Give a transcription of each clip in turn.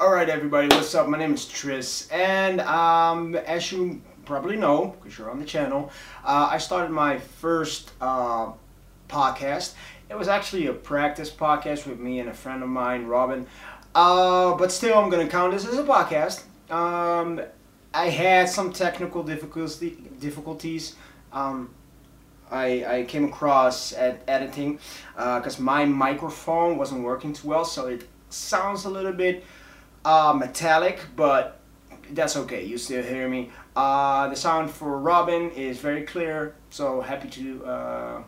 All right, everybody, what's up? My name is Tris, and um, as you probably know, because you're on the channel, uh, I started my first uh, podcast. It was actually a practice podcast with me and a friend of mine, Robin. Uh, but still, I'm going to count this as a podcast. Um, I had some technical difficulty, difficulties. Um, I, I came across at editing because my microphone wasn't working too well, so it sounds a little bit uh, metallic, but that's okay. You still hear me. Uh, the sound for Robin is very clear, so happy to. Uh,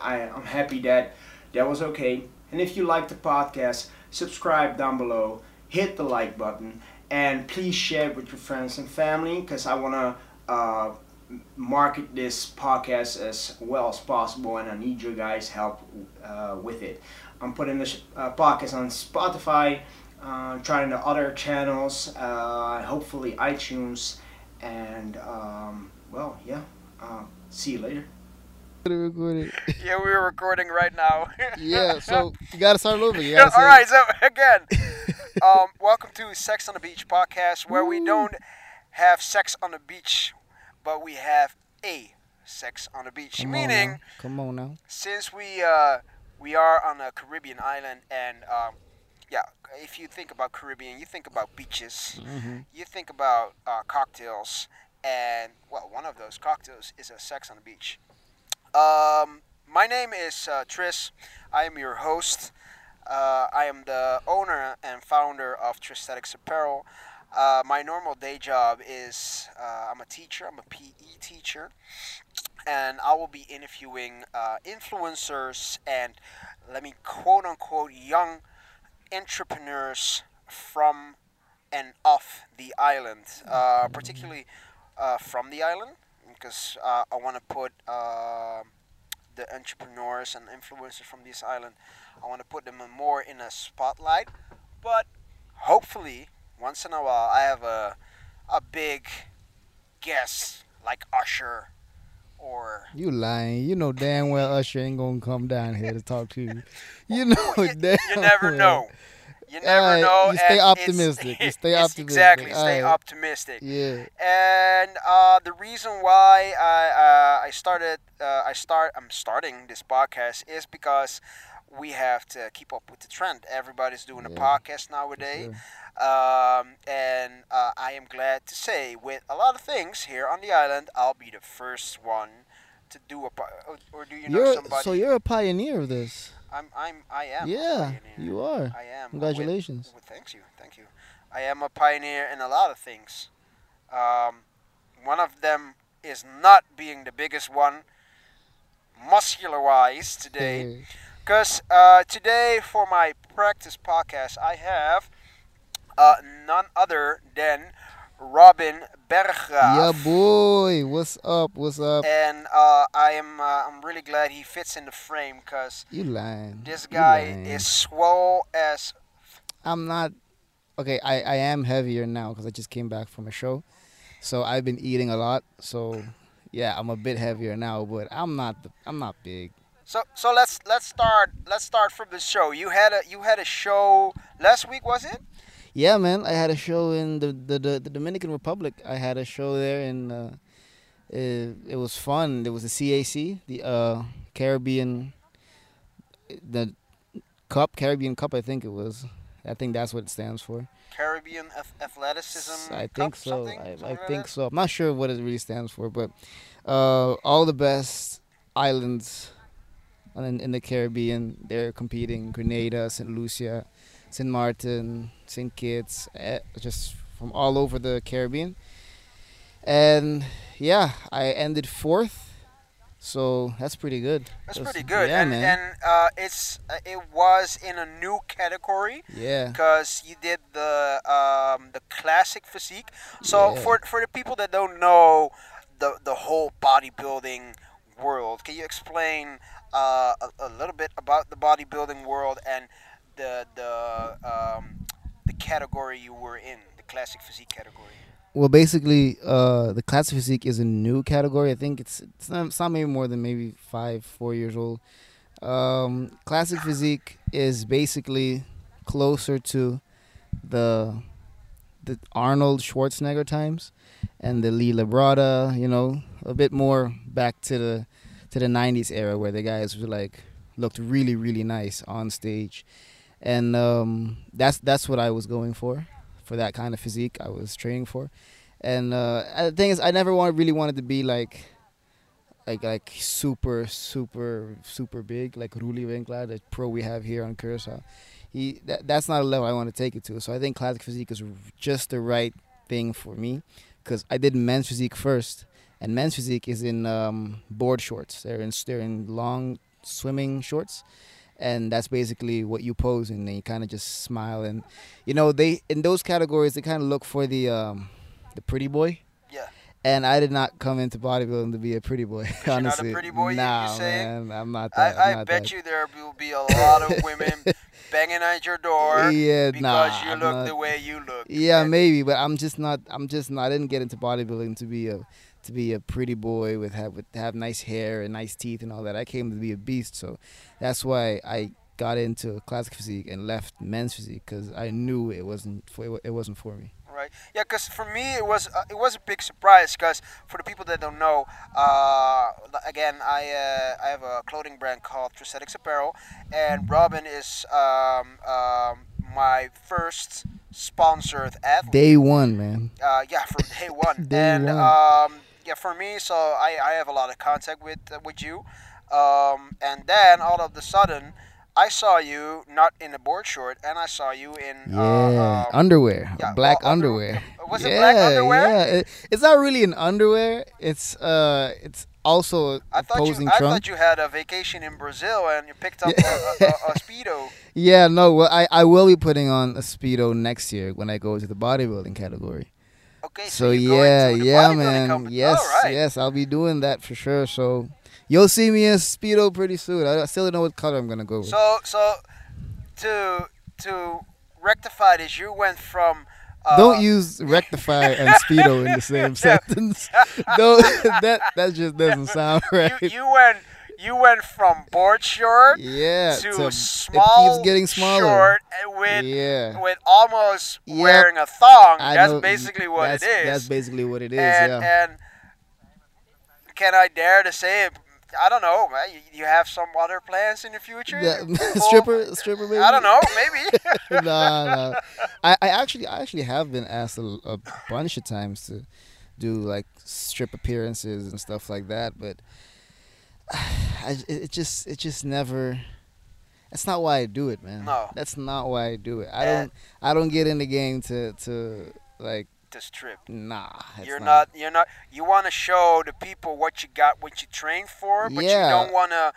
I, I'm happy that that was okay. And if you like the podcast, subscribe down below, hit the like button, and please share it with your friends and family because I want to uh, market this podcast as well as possible, and I need your guys' help uh, with it. I'm putting this uh, podcast on Spotify, uh, trying the other channels, uh, hopefully iTunes, and um, well, yeah. Uh, see you later. Recording. Yeah, we're recording right now. yeah, so you gotta start over. You Yeah, gotta all so again, um, welcome to Sex on the Beach podcast, where we don't have sex on the beach, but we have a sex on the beach. Come Meaning, now. Come on now. since we uh, we are on a Caribbean island, and um, yeah, if you think about Caribbean, you think about beaches, hmm you think about uh, cocktails, and well, one of those cocktails is a sex on the beach. Um, my name is uh, Tris. I am your host. Uh, I am the owner and founder of Tristetics Apparel. Uh, my normal day job is uh, I'm a teacher. I'm a PE teacher, and I will be interviewing uh, influencers and let me quote unquote young entrepreneurs from and off the island, uh, particularly uh, from the island, because uh, I want to put uh, the entrepreneurs and influencers from this island. I want to put them more in a spotlight, but hopefully, once in a while, I have a a big guest like Usher or You lying. You know damn well Usher ain't gonna come down here to talk to you. You know you, damn you never well. know. You never Alright, know. you stay optimistic. You stay optimistic. Exactly. Stay Alright. optimistic. Yeah. And uh, the reason why I uh, I started uh, I start I'm starting this podcast is because we have to keep up with the trend. Everybody's doing a podcast nowadays, sure. um, and uh, I am glad to say, with a lot of things here on the island, I'll be the first one to do a. po- Or, or do you know You're somebody? so you're a pioneer of this. I'm I'm I am. a yeah, pioneer. you are. I am. Congratulations. Well, thanks you, thank you. I am a pioneer in a lot of things. Um, one of them is not being the biggest one, muscular-wise today. Because uh, today for my practice podcast, I have uh, none other than Robin Berggraaf. Yeah, boy. What's up? What's up? And uh, I am uh, I'm really glad he fits in the frame because You lying. this guy lying. is swole as I'm not. Okay, I, I am heavier now because I just came back from a show, so I've been eating a lot. So yeah, I'm a bit heavier now, but I'm not. The, I'm not big. So so let's let's start let's start from the show. You had a you had a show last week, was it? Yeah, man. I had a show in the the, the, the Dominican Republic. I had a show there, and uh, it, it was fun. There was the CAC, the uh, Caribbean, the Cup, Caribbean Cup. I think it was. I think that's what it stands for. Caribbean ath- athleticism. I Cup, think so. something? I, Something I like think that? so. I'm not sure what it really stands for, but uh, all the best islands in, in the Caribbean, they're competing. Grenada, St. Lucia, St. Martin, St. Kitts, eh, just from all over the Caribbean. And yeah, I ended fourth. So that's pretty good. That's That's- pretty good. Yeah, and man. and uh, it's uh, it was in a new category yeah. because you did the um, the classic physique. So Yeah. for for the people that don't know the the whole bodybuilding world, can you explain uh, a, a little bit about the bodybuilding world and the the um, the category you were in, the classic physique category? Well, basically, uh, the classic physique is a new category. I think it's it's not, it's not maybe more than maybe five, four years old. Um, classic physique is basically closer to the the Arnold Schwarzenegger times and the Lee Labrada, you know, a bit more back to the to the 90s era where the guys were like looked really really nice on stage. And um, that's that's what I was going for for that kind of physique I was training for. And uh, the thing is I never want, really wanted to be like like like super super super big like Roelie Winklaar, the pro we have here on Curacao. He that, that's not a level I want to take it to. So I think classic physique is just the right thing for me because I did men's physique first, and men's physique is in um, board shorts. They're in they're in long swimming shorts, and that's basically what you pose. And you kind of just smile, and you know they in those categories they kind of look for the um, the pretty boy. And I did not come into bodybuilding to be a pretty boy. You're honestly, not a pretty boy, you- nah, you saying? man, I'm not that. I, I'm not bet that. you there will be a lot of women banging at your door Yeah, because nah, you I'm look not- the way you look. Yeah, And- maybe, but I'm just not. I'm just not. I didn't get into bodybuilding to be a to be a pretty boy with have with have nice hair and nice teeth and all that. I came to be a beast, so that's why I got into classic physique and left men's physique because I knew it wasn't for it wasn't for me. Right. Yeah, because for me it was uh, it was a big surprise. Because for the people that don't know, uh, again, I uh, I have a clothing brand called Trisetics Apparel, and Robin is um, um, my first sponsored athlete. Day one, man. uh, yeah, from day one. Day and one. um, yeah, for me, so I, I have a lot of contact with with you. Um, and then all of the sudden, I saw you not in a board short, and I saw you in Yeah, uh, um, underwear, yeah, black well, underwear. was it yeah, black underwear? Yeah, it, it's not really an underwear. It's uh, it's also a I thought you posing I thought you had a vacation in Brazil and you picked up a, a, a, a speedo. Yeah, no. Well, I, I will be putting on a speedo next year when I go to the bodybuilding category. Okay, so, So, you're yeah, going to the yeah, man. company. Yes, right. yes, I'll be doing that for sure. So you'll see me in speedo pretty soon. I still don't know what color I'm gonna go with. So so to to rectify this, you went from uh, don't use rectify and speedo in the same sentence. Don't that that just doesn't sound right. you, you went you went from board short yeah, to, to- small it keeps getting smaller. short with yeah, with almost Yep. wearing a thong. I that's know- basically what that's, it is. That's basically what it is. and yeah. and can I dare to say it? I don't know. man. You, you have some other plans in the future? Yeah, stripper, stripper, maybe. I don't know. Maybe. nah, nah. I, I actually I actually have been asked a, a bunch of times to do like strip appearances and stuff like that, but I, it it just it just never. That's not why I do it, man. No. that's not why I do it. I And- don't I don't get in the game to to like to trip. nah. it's You're not. You're not. You want to show the people what you got, what you trained for, but Yeah. you don't want to.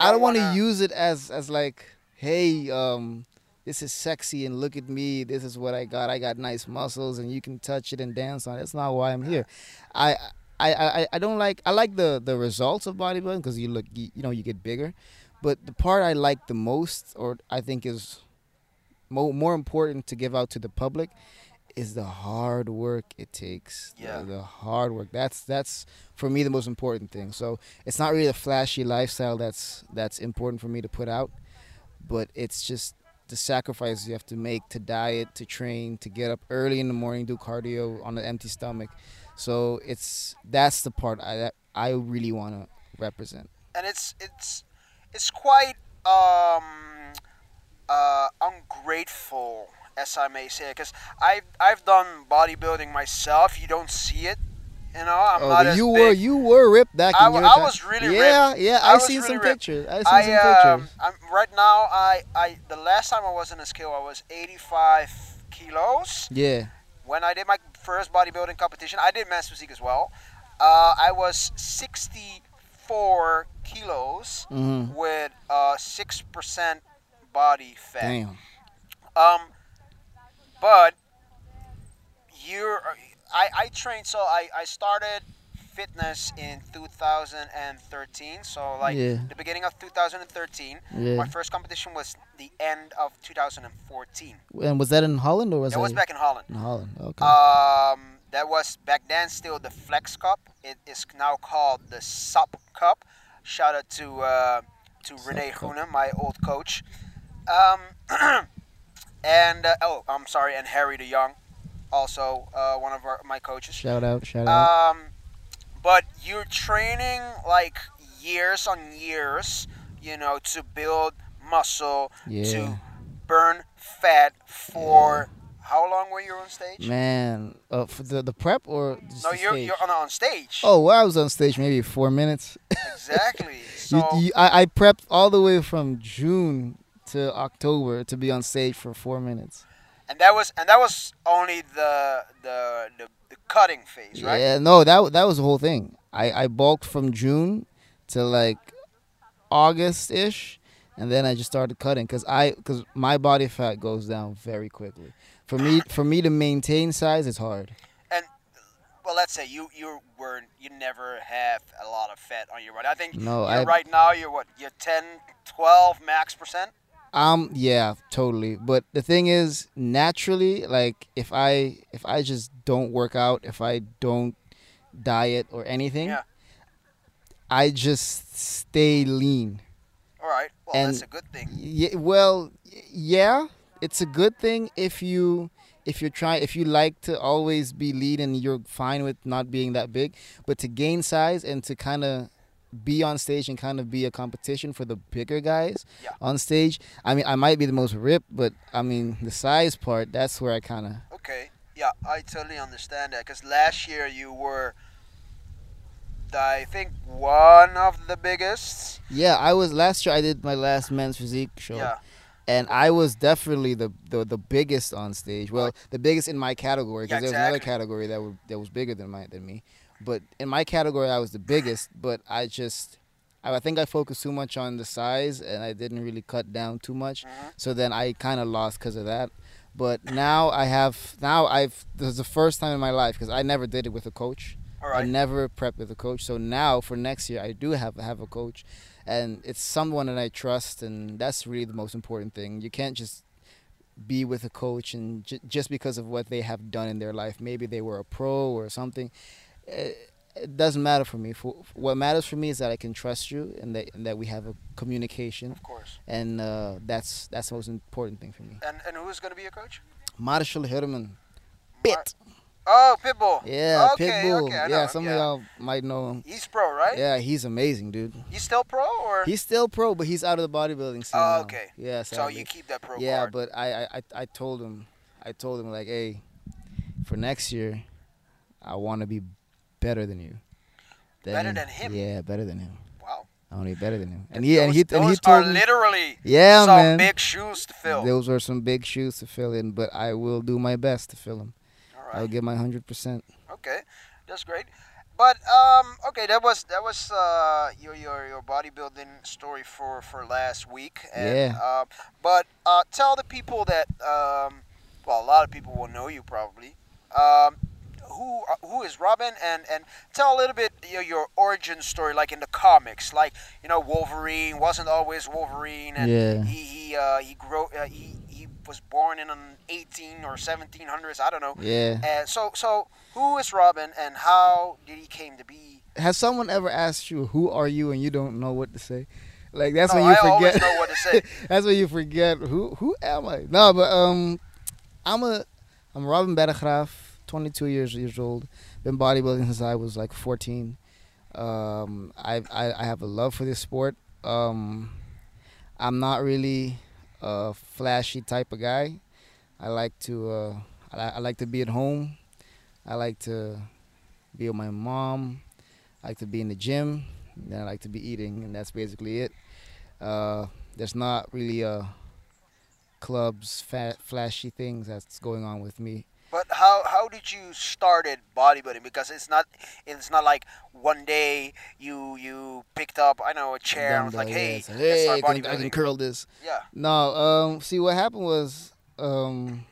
I don't want to use it as as like, hey, um, this is sexy and look at me. This is what I got. I got nice muscles and you can touch it and dance on it. That's not why I'm here. I I I, I don't like. I like the the results of bodybuilding because you look, you, you know, you get bigger. But the part I like the most, or I think is more more important to give out to the public, is the hard work it takes. The- Yeah. the hard work. That's that's for me the most important thing. So it's not really the flashy lifestyle that's that's important for me to put out, but it's just the sacrifices you have to make to diet, to train, to get up early in the morning, do cardio on an empty stomach. So it's that's the part I that I really want to represent. and it's it's it's quite um uh ungrateful as I may say because I've I've done bodybuilding myself you don't see it you know I'm oh, not you big. were you were ripped back I in your I time. was really yeah, Yeah, I I seen really some ripped. pictures. I seen I some um, pictures. I'm right now I I the last time I was in a scale I was 85 kilos Yeah. when I did my first bodybuilding competition, I did men's physique as well. Uh, I was 64 kilos hmm with uh, 6% body fat. Damn. Um, but you're, I, I trained, so I, I started fitness in 2013, so like Yeah. the beginning of 2013. Yeah. My first competition was the end of 2014. And was that in Holland or was That was back in Holland. in Holland? Okay. Um, that was back then still the Flex Cup. It is now called the Sup Cup. Shout out to uh, to Sup Rene. Groene, my old coach. Um, and uh, oh, I'm sorry, and Harry DeYoung, also uh, one of our, my coaches. Shout out, shout out. Um, but you're training like years on years, you know, to build muscle, yeah. to burn fat for. How long were you on stage? Man, uh, for the the prep or no, the you're stage? you're on, on stage. Oh, well, I was on stage maybe four minutes. exactly. You- So you- I, I prepped all the way from June to October to be on stage for four minutes. and that was and that was only the the the, the cutting phase, right? Yeah, no, that that was the whole thing. I I bulked from June to like August ish, and then I just started cutting because I because my body fat goes down very quickly. For me, for me to maintain size, it's hard. And well, let's say you you were you never have a lot of fat on your body. I think No, I right now you're what you're 10, 12 max percent. Um yeah, totally. But the thing is, naturally, like if I if I just don't work out, if I don't diet or anything, Yeah. I just stay lean. All right. Well, And- that's a good thing. Yeah, well, yeah, it's a good thing if you if you're trying if you like to always be lean and you're fine with not being that big, but to gain size and to kind of be on stage and kind of be a competition for the bigger guys Yeah. on stage. I mean, I might be the most ripped, but I mean, the size part, that's where I kind of Okay. Yeah, I totally understand that. Because last year you were, I think, one of the biggest. Yeah, I was last year I did my last men's physique show. Yeah. And I was definitely the, the, the biggest on stage. Well, the biggest in my category because Yeah, there was another category that were, that was bigger than my than me. But in my category, I was the biggest. But I just, I, I think I focused too much on the size, and I didn't really cut down too much. Mhm. So then I kind of lost because of that. But now I have now I've this is the first time in my life because I never did it with a coach. I never prepped with a coach. So now for next year, I do have have a coach, and it's someone that I trust, and that's really the most important thing. You can't just be with a coach and j- just because of what they have done in their life. Maybe they were a pro or something. It, it doesn't matter for me. For, what matters for me is that I can trust you and that and that we have a communication, Of course. and uh, that's that's the most important thing for me. And and who's gonna be your coach? Marshall Herman, Mar- Pit, Oh, Pitbull. yeah, Okay, Pitbull, okay, yeah. Some yeah. of y'all might know him. He's pro, right? Yeah, he's amazing, dude. He's still pro, or He's still pro, but he's out of the bodybuilding scene. Oh, now. okay. Yeah, so you keep that pro yeah, card. but I, I, I, I told him, I told him like, hey, for next year, I want to be better than you. Better than him? Yeah, better than him. wow. I want to be better than him. And he and he and those he told are me, literally yeah, some man. big shoes to fill. Those are some big shoes to fill in, but I will do my best to fill them. All right. I'll give my hundred percent. Okay, that's great. But um, okay, that was that was uh, your your your bodybuilding story for for last week. And, Yeah. Uh, but uh, tell the people that um, well, a lot of people will know you probably. Um, who uh, who is Robin? And and tell a little bit your, your origin story, like in the comics. Like you know, Wolverine wasn't always Wolverine, and Yeah. he he uh, he grew uh, he he was born in an 18 or 1700s. I don't know. Yeah. And so, so who is Robin, and how did he came to be? Has someone ever asked you who are you and you don't know what to say? Like that's no, when you I forget. know what to say. That's when you forget who who am I? No, but um, I'm a I'm Robin Bettegraaf, 22 years years old. Been bodybuilding since I was like 14. Um, I, I I have a love for this sport. Um, I'm not really a flashy type of guy. I like to uh, I, I like to be at home. I like to be with my mom. I like to be in the gym. Then I like to be eating, and that's basically it. Uh, there's not really uh clubs flashy things that's going on with me But how how did you started bodybuilding? Because it's not it's not like one day you you picked up I know a chair and was like, hey, let's hey I can, I can curl this Yeah. no um see what happened was um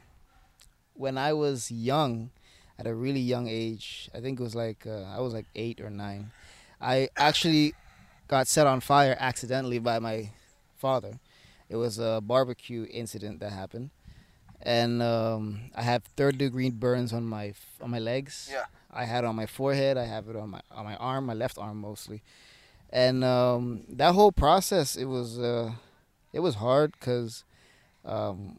when i was young at a really young age i think it was like uh, i was like eight or nine i actually got set on fire accidentally by my father it was a barbecue incident that happened and um, i have third degree burns on my on my legs Yeah. I had it on my forehead. I have it on my on my arm, my left arm mostly, and um, that whole process it was uh, it was hard because um,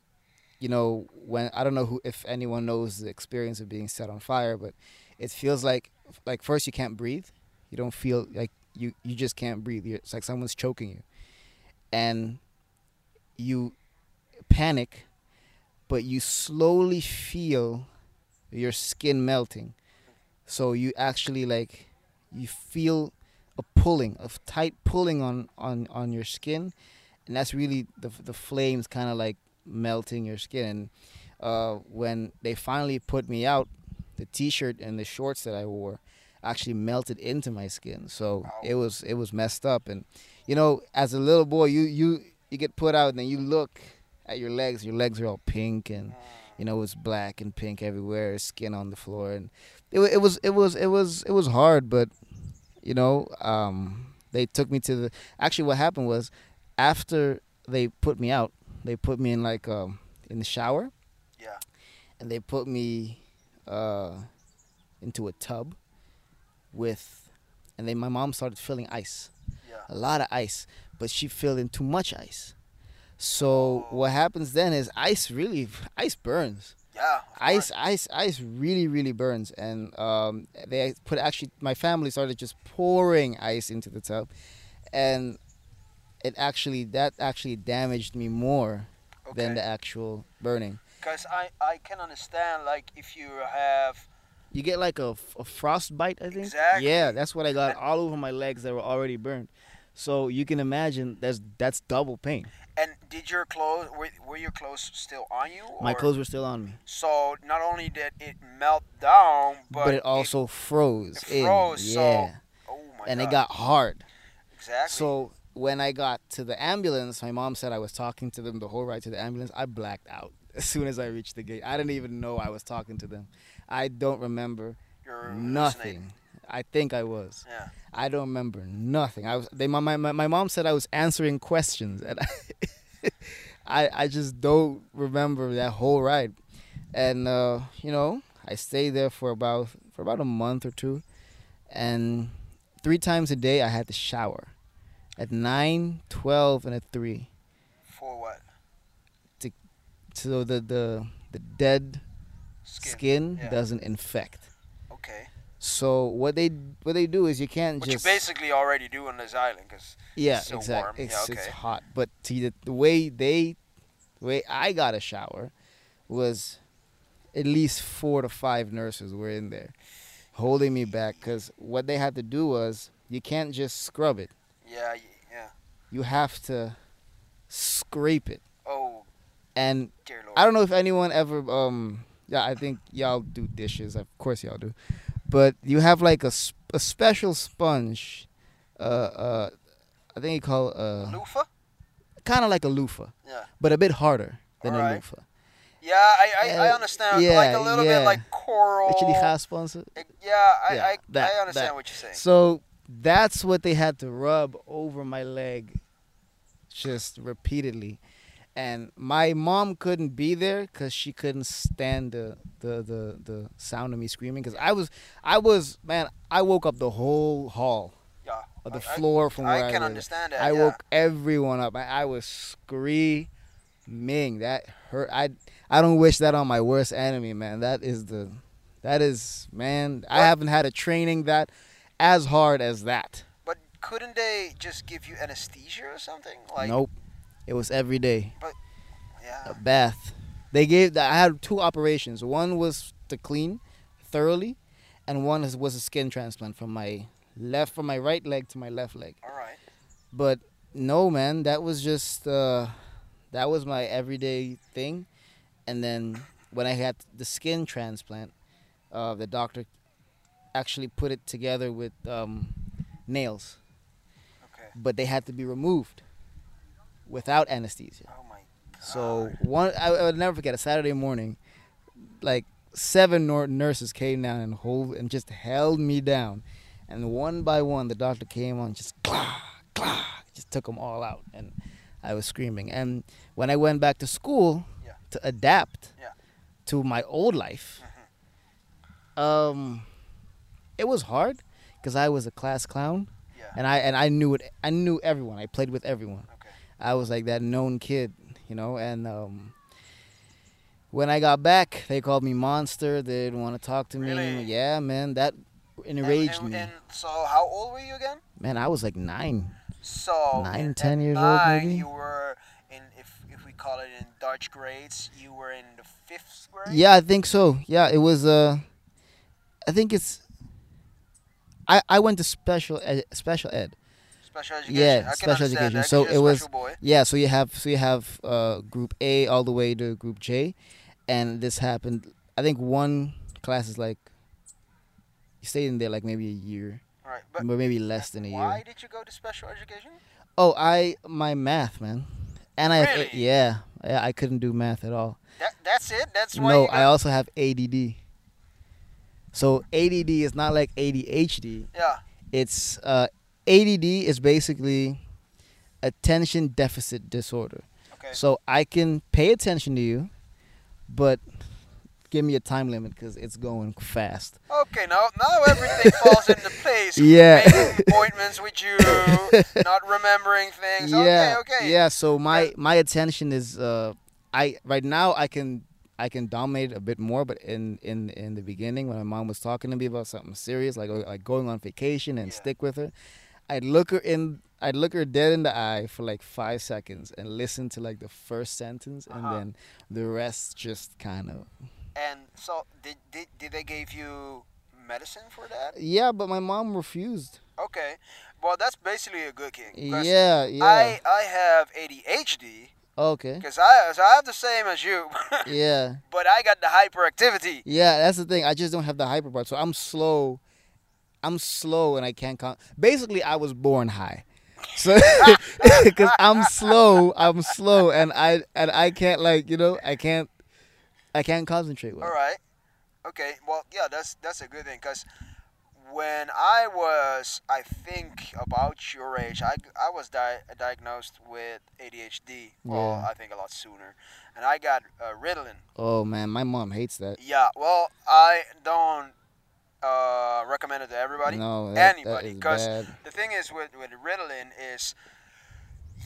you know, when I don't know who if anyone knows the experience of being set on fire, but it feels like like first you can't breathe. You don't feel like you you just can't breathe. You're, it's like someone's choking you, and you panic, but you slowly feel your skin melting. So you actually like you feel a pulling, a tight pulling on on on your skin, and that's really the the flames kind of like melting your skin. And uh, when they finally put me out, the t-shirt and the shorts that I wore actually melted into my skin. So it was it was messed up. And you know, as a little boy, you you you get put out and then you look at your legs. Your legs are all pink and you know it's black and pink everywhere, skin on the floor, and it, it was it was it was it was hard. But you know, um, they took me to the. Actually, what happened was after they put me out, they put me in like um in the shower Yeah. and they put me uh, into a tub with, and then my mom started filling ice, Yeah. a lot of ice, but she filled in too much ice. So what happens then is ice really, ice burns. Yeah. Ice, ice, ice really, really burns, and um, they put actually my family started just pouring ice into the tub, and it actually that actually damaged me more than the actual burning. Because I, I can understand, like, if you have. You get like a, a frostbite, I think. Exactly. Yeah, that's what I got all over my legs that were already burned. So you can imagine that's that's double pain. And did your clothes. Were, were your clothes still on you? My or- clothes were still on me, So not only did it melt down, but, but, it also froze. it froze, in. so- Yeah, oh my and God. it got hard. Exactly. So when I got to the ambulance, my mom said I was talking to them the whole ride to the ambulance. I blacked out as soon as I reached the gate. I didn't even know I was talking to them. I don't remember You're nothing. I think I was. Yeah. I don't remember nothing. I was they my my, my mom said I was answering questions and I, I I just don't remember that whole ride. And uh, you know, I stayed there for about for about a month or two and three times a day I had to shower. At 9, 12 and at 3. For what? To, so the the the dead Skin. skin, yeah. doesn't infect. Okay. So what they what they do is you can't Which just you basically already do on this island, because Yeah, so warm. exactly. It's, Yeah, it's hot. But see, the, the way they, the way I got a shower, was at least four to five nurses were in there, holding me back. Cause what they had to do was you can't just scrub it. yeah, yeah. You have to scrape it. Oh And. I don't know if anyone ever. Um, yeah, I think y'all do dishes. Of course, y'all do. But you have like a, sp- a special sponge. Uh, uh, I think you call it, uh, Loofah? kind of like a loofah, Yeah. but a bit harder than a Alright. loofah. Yeah, I I, I Uh, understand. yeah, like a little yeah. bit like coral. Die gaaspansen? Uh, Yeah, I Yeah, I, that- I understand that. what you're saying. So that's what they had to rub over my leg, just repeatedly. And my mom couldn't be there because she couldn't stand the, the, the, the sound of me screaming. Because I was, I was, man, I woke up the whole hall yeah. of the I- I- floor from where I I, can was. understand that. I yeah. woke everyone up. I, I was screaming. That hurt. I I don't wish that on my worst enemy, man. That is the, that is man. I haven't had a training that as hard as that. But couldn't they just give you anesthesia or something? Like nope. It was every day. yeah. A bath. They gave. I had two operations. One was to clean thoroughly, and one was a skin transplant from my left from my right leg to my left leg. All right. But no, man, that was just uh, that was my everyday thing. And then when I had the skin transplant, uh, the doctor actually put it together with um, nails, Okay. but they had to be removed without anesthesia. Oh my. So one, I, I would never forget a Saturday morning, like seven nor- nurses came down and hold and just held me down, and one by one the doctor came on, just clah clah, just took them all out, and I was screaming. And when I went back to school Yeah. to adapt Yeah. to my old life, um, it was hard because I was a class clown, Yeah. and I and I knew it. I knew everyone. I played with everyone. Okay. I was like that known kid, you know, and um, when I got back, they called me monster. They didn't want to talk to me. Yeah, man, that enraged and, me. and so, how old were you again? man, I was like nine. So nine, ten in- 10 at years old, nine, maybe? You were in, if if we call it in Dutch grades, you were in the fifth grade. Yeah, I think so. Yeah, it was. Uh, I think it's. I I went to special ed, special ed. Special education. Yeah, I special education. So it was- boy. Yeah, so you have so you have uh, group A all the way to group J, and this happened. I think one class is like. You stayed in there like maybe a year, Right, but maybe less than a why year. Why did you go to special education? Oh, I my math man, and I Really? yeah yeah I couldn't do math at all. That that's it. That's why. No, I also have ADD. So ADD is not like ADHD. Yeah. It's uh, ADD is basically attention deficit disorder. Okay. So I can pay attention to you, but give me a time limit because it's going fast. Okay. Now now everything falls into place. Yeah. Making appointments with you, not remembering things. yeah, Okay. Okay. yeah. So my my attention is uh, I right now I can I can dominate a bit more, but in in in the beginning when my mom was talking to me about something serious like like going on vacation and Yeah. stick with her, I'd look her in. I'd look her dead in the eye for like five seconds and listen to like the first sentence, and Uh-huh. then the rest just kind of And so did, did did they give you medicine for that? yeah. But my mom refused. Okay. Well, that's basically a good thing. Yeah, yeah. I I have ADHD okay. because I so I have the same as you, Yeah. but I got the hyperactivity. Yeah, that's the thing. I just don't have the hyper part, so I'm slow. I'm slow and I can't count. Basically, I was born high, so because I'm slow, I'm slow, and I and I can't like you know I can't I can't concentrate well. All right. Okay. Well, yeah, that's that's a good thing because when I was, I think about your age, I, I was di- diagnosed with ADHD. Well, Yeah. I think a lot sooner, and I got uh, Ritalin. Oh man, my mom hates that. Yeah. Well, I don't uh, recommend it to everybody. no, that, anybody, that is 'cause bad. The thing is with with Ritalin is.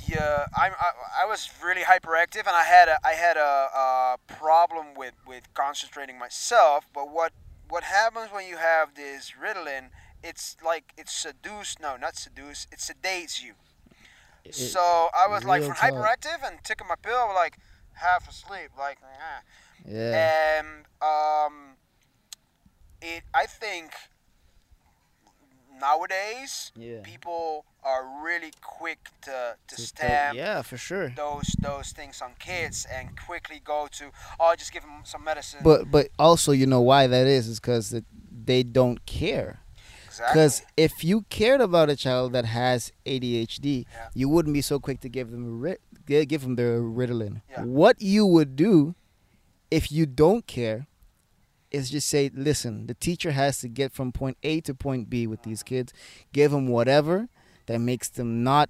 Yeah, I'm, I, I was really hyperactive and I had a I had a, a problem with, with concentrating myself. But what what happens when you have this Ritalin? It's like it seduce no not seduce it sedates you. It- so I was like from talk. hyperactive and taking my pill like half asleep like ah. yeah, and um, it I think nowadays yeah. people are really quick to, to To stamp yeah, for sure. those those things on kids and quickly go to oh just give them some medicine But but also you know why that is is because they don't care. exactly Because if you cared about a child that has ADHD, Yeah. you wouldn't be so quick to give them ri- give them the Ritalin. Yeah. What you would do if you don't care is just say, listen, the teacher has to get from point A to point B with these kids. Give them whatever that makes them not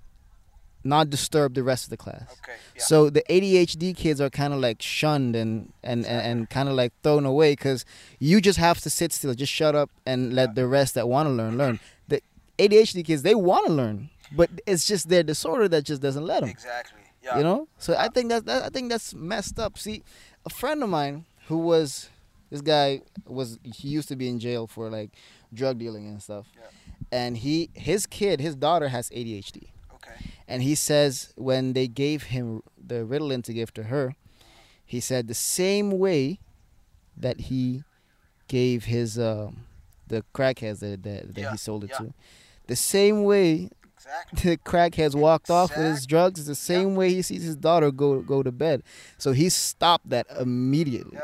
not disturb the rest of the class. okay yeah So the ADHD kids are kind of like shunned and and, and, and kind of like thrown away because you just have to sit still, just shut up and let the rest that want to learn learn. The ADHD kids they want to learn, but it's just their disorder that just doesn't let them. exactly yeah You know, so I think that, that I think that's messed up. See, a friend of mine who was this guy was he used to be in jail for like drug dealing and stuff, Yeah. and he his kid his daughter has ADHD. okay And he says when they gave him the Ritalin to give to her, he said the same way that he gave his um, the crackheads that that, that Yeah, he sold it yeah. to, the same way exactly the crackheads walked off with his drugs is the same way he sees his daughter go go to bed. So he stopped that immediately.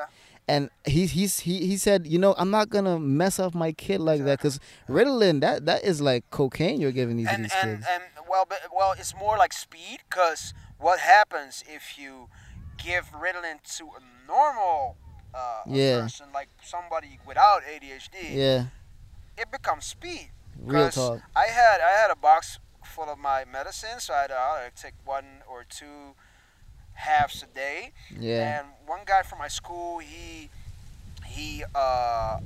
And he he's he, he said, you know, I'm not gonna mess up my kid like that because Ritalin that that is like cocaine you're giving these and these and kids. and well but, well it's more like speed because what happens if you give Ritalin to a normal uh, Yeah. person like somebody without ADHD yeah, it becomes speed real talk. I had I had a box full of my medicine, so I'd uh, take one or two halves a day. Yeah. And one guy from my school, he he uh,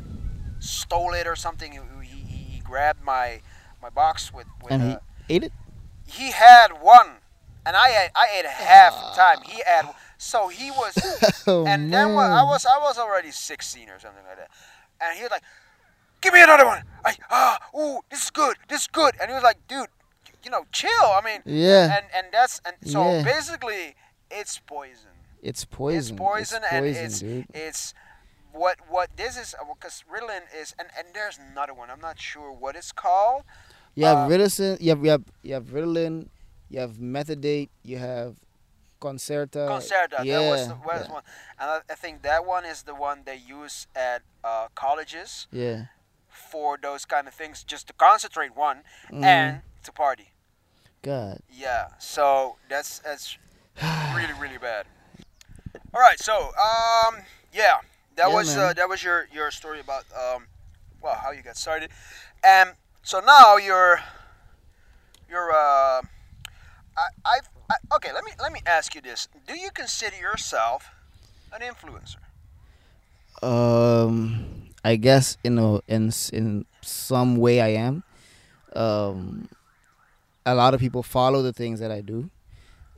stole it or something. He, he, he grabbed my my box with with. And uh, he ate it. he had one, and I ate, I ate half the time. He had So he was, Oh, and then I was I was already 16 or something like that, and he was like, "Give me another one." I ah ooh this is good this is good, and he was like, "Dude, you know chill." I mean, Yeah, and and that's and so Yeah. basically it's poison. it's poison. It's poison, It's and poison, it's dude. it's what what this is because Ritalin is and and there's another one. I'm not sure what it's called. You have uh, Ritalin, you have you have you have Ritalin, you have Metadate, you have Concerta. Concerta. yeah, that was the was yeah. one, and I, I think that one is the one they use at uh, colleges Yeah. for those kind of things, just to concentrate one Mm, and to party. God. Yeah, so that's that's really really bad. All right, so um yeah, that Yeah, was uh, that was your your story about um well how you got started, and so now you're you're uh I I, I okay let me let me ask you this: Do you consider yourself an influencer? Um, I guess in a in in some way I am. Um, a lot of people follow the things that I do,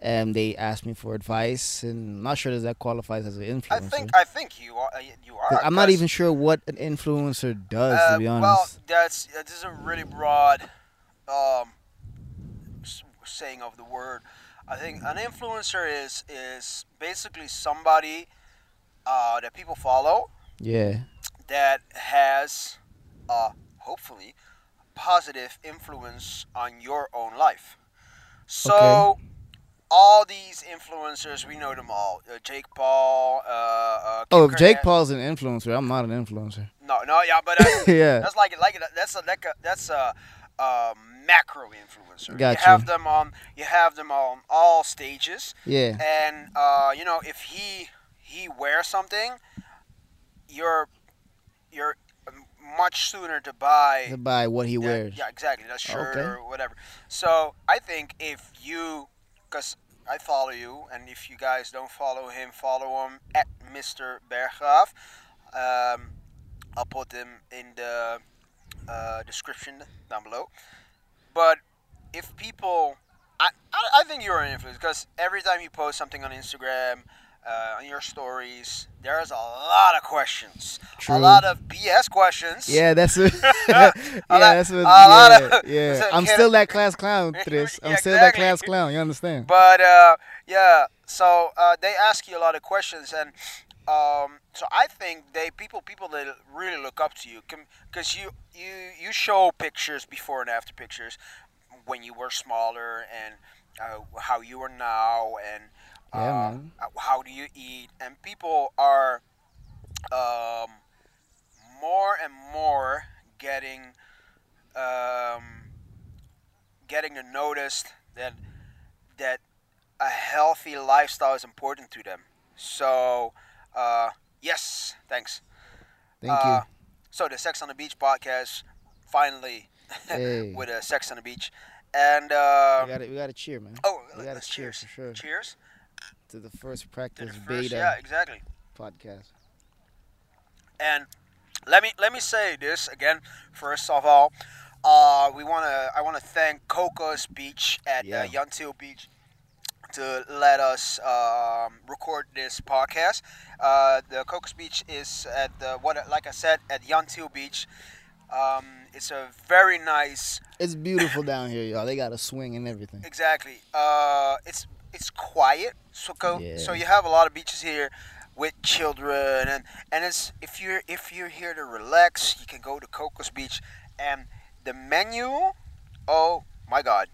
and they ask me for advice. And I'm not sure does that qualifies as an influencer. I think I think you are uh, you are. I'm not even sure what an influencer does, uh, to be honest. Well, that's that is a really broad um, saying of the word. I think an influencer is is basically somebody uh, that people follow yeah, that has uh, hopefully positive influence on your own life. So all these influencers, we know them all. Uh, Jake Paul. Uh, uh, Oh, if Jake Paul's an influencer, I'm not an influencer. No, no, yeah, but uh, yeah. that's like like that's a like a, that's a, a macro influencer. Got you have them on you have them on all stages, Yeah. and uh, you know if he he wears something, you're you're much sooner to buy To buy what he wears. Yeah, exactly. That shirt Okay. or whatever. So I think if you, I follow you, and if you guys don't follow him, follow him at Mr. Berggraaf. Um, I'll put him in the uh, description down below. But if people, I, I, I think you're an influencer because every time you post something on Instagram, uh, on your stories, there's a lot of questions, a lot of BS questions. Yeah, that's what. A yeah, lot- that's what. a lot of- yeah. so I'm still that class clown, Tris. I'm Yeah, still that class clown. You understand? But uh, yeah, so uh, they ask you a lot of questions, and um, so I think they people people that really look up to you because you you you show pictures before and after pictures when you were smaller and uh, how you are now and Yeah, man. how do you eat and people are um, more and more getting um, getting to notice that that a healthy lifestyle is important to them. So, uh, yes, thanks. Thank Uh, So the Sex on the Beach podcast finally Hey. with a Sex on the Beach, and you. uh, We got to we got to cheer, man. oh, we gotta let's cheer cheers. for sure. Cheers. To the first practice the first, beta yeah, exactly. podcast. And let me let me say this again. First of all, uh, we wanna I wanna thank Cocos Beach at Yeah. uh, Jan Thiel Beach to let us um, record this podcast. Uh, the Cocos Beach is at the what like I said at Jan Thiel Beach. Um, it's a very nice It's beautiful down here, y'all. They got a swing and everything. Exactly. Uh, it's it's quiet. So Yeah. so you have a lot of beaches here with children, and and it's if you're if you're here to relax, you can go to Cocos Beach, and the menu, oh my God,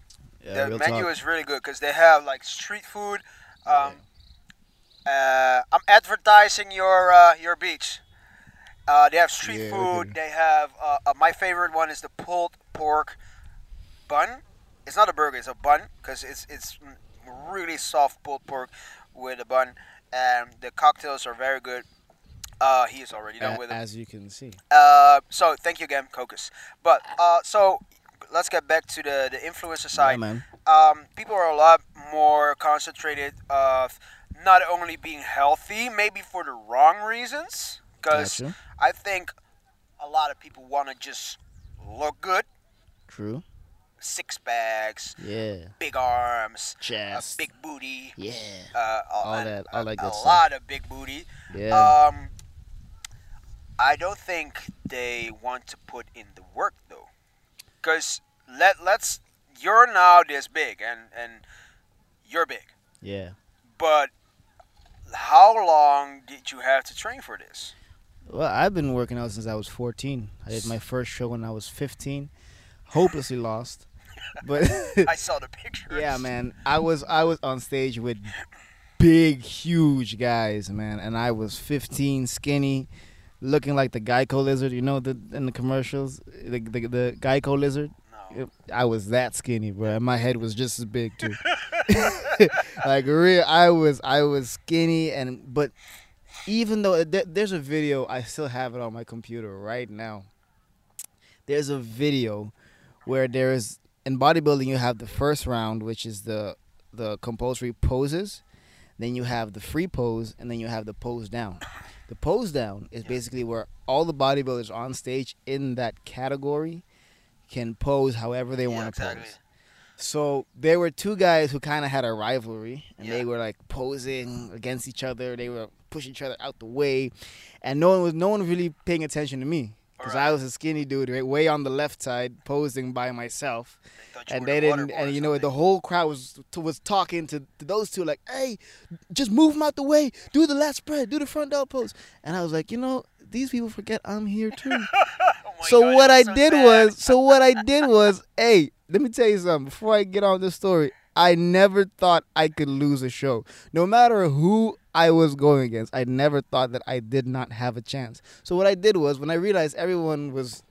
Yeah, the menu talk. is really good because they have like street food. Um, uh, I'm advertising your uh, your beach. Uh, they have street Yeah, food. They have uh, uh, my favorite one is the pulled pork bun. It's not a burger; it's a bun because it's it's really soft pulled pork with a bun, and the cocktails are very good. Uh, he is already done A- with it. as you can see. Uh, so thank you again, Cocos. But uh, so let's get back to the the influencer Yeah, side man. um, people are a lot more concentrated of not only being healthy, maybe for the wrong reasons. Because Gotcha. I think a lot of people want to just look good, True. Six bags, Yeah. big arms, a Chest. big booty, Yeah. uh, All a, that- all that a, good a stuff. lot of big booty. Yeah. Um, I don't think they want to put in the work though, because let let's you're now this big and and you're big, yeah. but how long did you have to train for this? Well, I've been working out since I was 14. I did my first show when I was 15. Hopelessly lost. But I saw the pictures. yeah, man. I was I was on stage with big, huge guys, man, and I was 15, skinny, looking like the Geico lizard. You know the in the commercials, the the, the Geico lizard. No. I was that skinny, bro. And my head was just as big too. like real, I was I was skinny, and but even though th- there's a video, I still have it on my computer right now. There's a video where there is in bodybuilding you have the first round, which is the the compulsory poses. Then you have the free pose, and then you have the pose down. The pose down is basically where all the bodybuilders on stage in that category can pose however they Yeah, want to exactly. pose. So there were two guys who kind of had a rivalry, and Yeah. they were like posing against each other. They were pushing each other out the way, and no one was no one really paying attention to me because I was a skinny dude, right, way on the left side, posing by myself. They and they didn't and you know the whole crowd was was talking to, to those two like hey just move them out the way. Do the lat spread. Do the front dog pose. And i was like you know these people forget i'm here too. Oh so God, what i so did sad. was so what i did was hey let me tell you something before i get on this story i never thought i could lose a show. No matter who i was going against i never thought that i did not have a chance so what i did was when i realized everyone was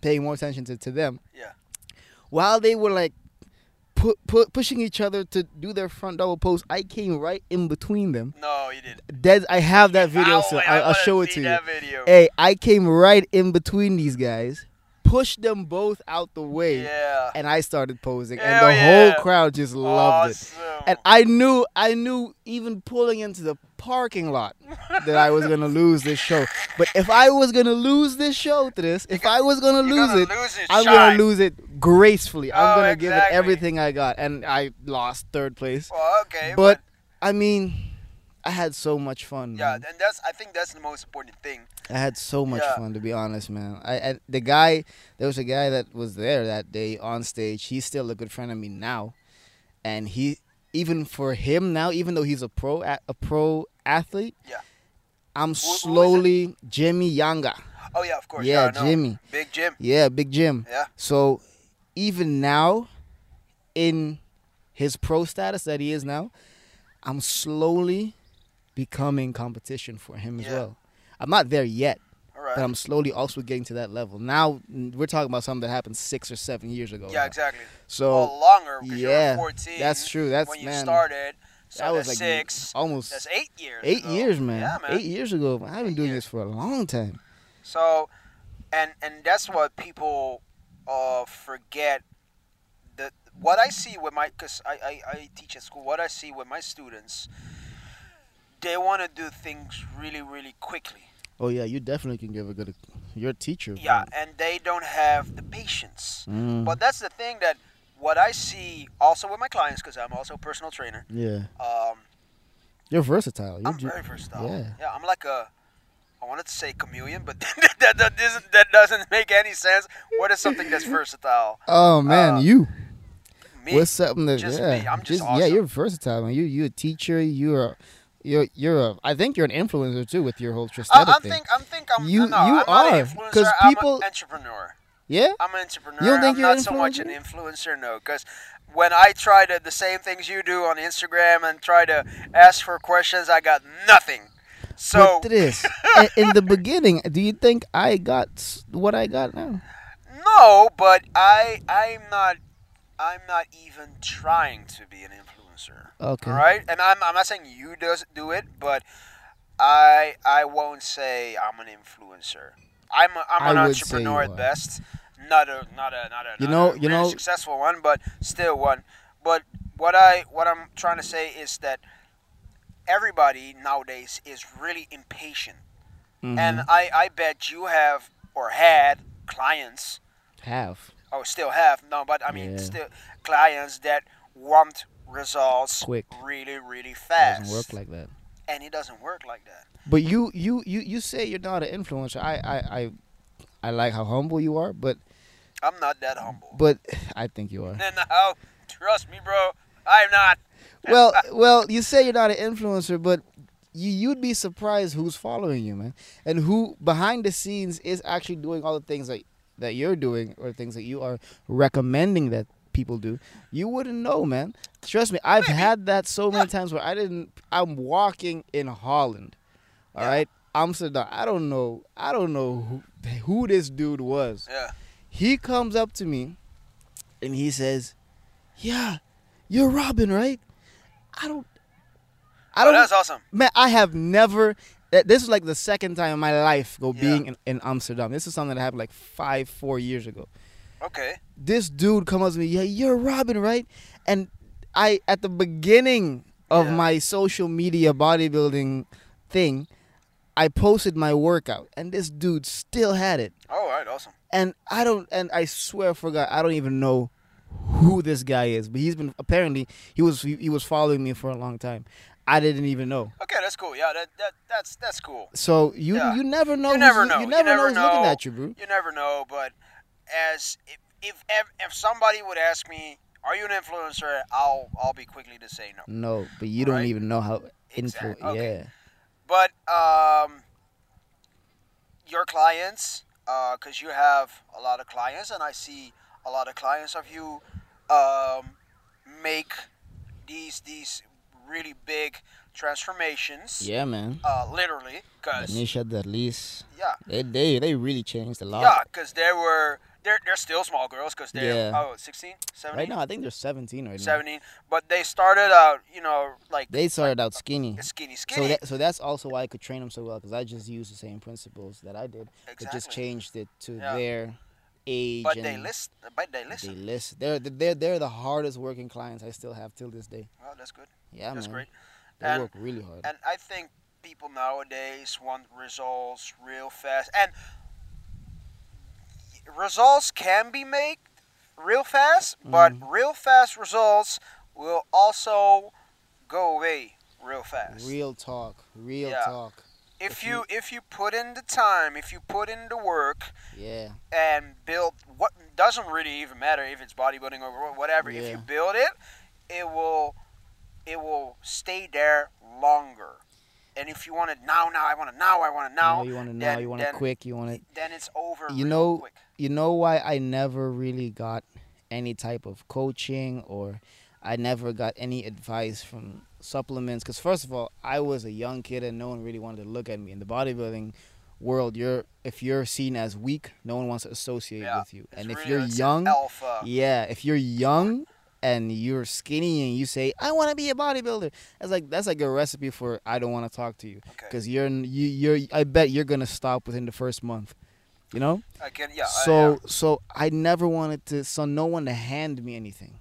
paying more attention to, to them Yeah. while they were like pu- pu- pushing each other to do their front double pose, I came right in between them. No, you didn't. Dead, I have that video, so I I, I'll show it to you. Video. Hey, I came right in between these guys, pushed them both out the way, yeah. and I started posing, and the yeah. whole crowd just loved it. And I knew, I knew, even pulling into the parking lot, that I was gonna lose this show. But if I was gonna lose this show to this, if I was gonna lose gonna it, lose it I'm gonna lose it gracefully. I'm Oh, gonna give it everything I got, and I lost third place. Well, okay, But I mean, I had so much fun. yeah, man. and that's I think that's the most important thing. I had so much Yeah. fun to be honest, man. I, I the guy, there was a guy that was there that day on stage. He's still a good friend of me now, and he even for him now, even though he's a pro a, pro athlete, Yeah. I'm slowly Jimmy Yanga. Oh yeah, of course. Yeah, know. Jimmy. Big Jim. Yeah, Big Jim. Yeah. So even now, in his pro status that he is now, I'm slowly becoming competition for him as well. I'm not there yet, right. but I'm slowly also getting to that level. Now we're talking about something that happened six or seven years ago. yeah, now. exactly. So well, longer yeah, you were 14. that's true. That's when you man. started. So that was like six. almost That's eight years. eight ago. years, man. Yeah, man. Eight years ago. I've been Eight doing years. this for a long time. So, and and that's what people uh, forget. The what I see with my, cause I, I, I teach at school. What I see with my students, they want to do things really really quickly. Oh yeah, you definitely can give a good. You're a teacher. Yeah, and they don't have the patience. Mm, But that's the thing that what I see also with my clients, because I'm also a personal trainer. yeah, Um, you're versatile. You're I'm very versatile. yeah. yeah, I'm like a. I wanted to say chameleon, but that, that, doesn't, that doesn't make any sense. What is something that's versatile? Oh man, Uh, you. Me. What's something that Just yeah, me. I'm just yeah, awesome. you're versatile, man. You you a teacher. You're a, you're you're a. I think you're an influencer too with your whole I, Tristatic I thing. think I'm think I'm You- no, you I'm are, an influencer. 'cause I'm people- an entrepreneur. yeah. I'm an entrepreneur. You don't think I'm you're not so much an influencer? influencer, no. Because when I try to the same things you do on Instagram and try to ask for questions, I got nothing. So but this in the beginning, do you think I got what I got now? no, but I I'm not I'm not even trying to be an influencer. Okay. All right, and I'm, I'm not saying you does do it, but I I won't say I'm an influencer. I'm a, I'm I an entrepreneur at best. Not a not a not a You know- you know- successful one, but still one. But what I what I'm trying to say is that everybody nowadays is really impatient, Mhm. and I I bet you have or had clients have oh, still have no, but I mean, Yeah. still clients that want results Quick. really, really fast. Doesn't work like that. and it doesn't work like that. But you you you you say you're not an influencer. I I I, I like how humble you are, but I'm not that humble. but I think you are. no, trust me, bro. I'm not. well, well, you say you're not an influencer, but you you'd be surprised who's following you, man, and who behind the scenes is actually doing all the things that that you're doing or things that you are recommending that people do. You wouldn't know, man. Trust me, I've had that so many times where I didn't. I'm walking in Holland, all Yeah. right, Amsterdam. I don't know. I don't know who, who this dude was. Yeah. He comes up to me and he says, "Yeah, you're Robin, right?" I don't. I Oh, don't. that's awesome. man, I have never. Eh, this is like the second time in my life go Yeah. being in, in Amsterdam. This is something that happened like five, four years ago. Okay. This dude comes up to me, yeah, you're Robin, right? And I, at the beginning of Yeah. my social media bodybuilding thing, I posted my workout, and this dude still had it All right. Awesome. and I don't and I swear for God I don't even know who this guy is but he's been apparently he was he, he was following me for a long time I didn't even know Okay, that's cool. Yeah, that, that that's that's cool. so you Yeah. you never know You never know. you You never, never know who's looking at you bro You never know, but as if if if, if somebody would ask me, "Are you an influencer?" I'll I'll be quickly to say no. no but you don't even know how influ Exact- okay. yeah But um, your clients, because you have a lot of clients, and I see a lot of clients of you um, make these these really big transformations. yeah man Uh, literally, because Nisha at least yeah, they they they really changed a lot yeah, because they were they're they're still small girls because they're Yeah. oh 16, 17, right now I think they're 17 right now 17, but they started out you know like they started out skinny uh, skinny so skinny. that so that's also why I could train them so well because I just used the same principles that I did exactly. but just changed it to Yeah. their age but they listen. But they listen. they listen. They're they're they're the hardest working clients I still have till this day. Well, that's good. Yeah, that's man. great. They And- work really hard. And I think people nowadays want results real fast. And results can be made real fast, but Mm-hmm. real fast results will also go away real fast. Real talk. Real Yeah. talk. if if you you- if you put in the time, if you put in the work Yeah. and build what doesn't really even matter if it's bodybuilding or whatever, if you build it, it will it will stay there longer. And if you want it now, now I want it now, I want it now. Now you want it now. then- You want then- it quick. You want it. Then it's over. You know- quick. You know why I never really got any type of coaching or I never got any advice from supplements because first of all I was a young kid and no one really wanted to look at me in the bodybuilding world. You're if you're seen as weak, no one wants to associate Yeah, with you. It's And if really- you're young, alpha. Yeah, if you're young and you're skinny and you say I want to be a bodybuilder, that's like that's like a recipe for I don't want to talk to you Okay. because you're you you're I bet you're gonna stop within the first month, you know. I can. Yeah. I- so yeah. so I never wanted to so no one to hand me anything.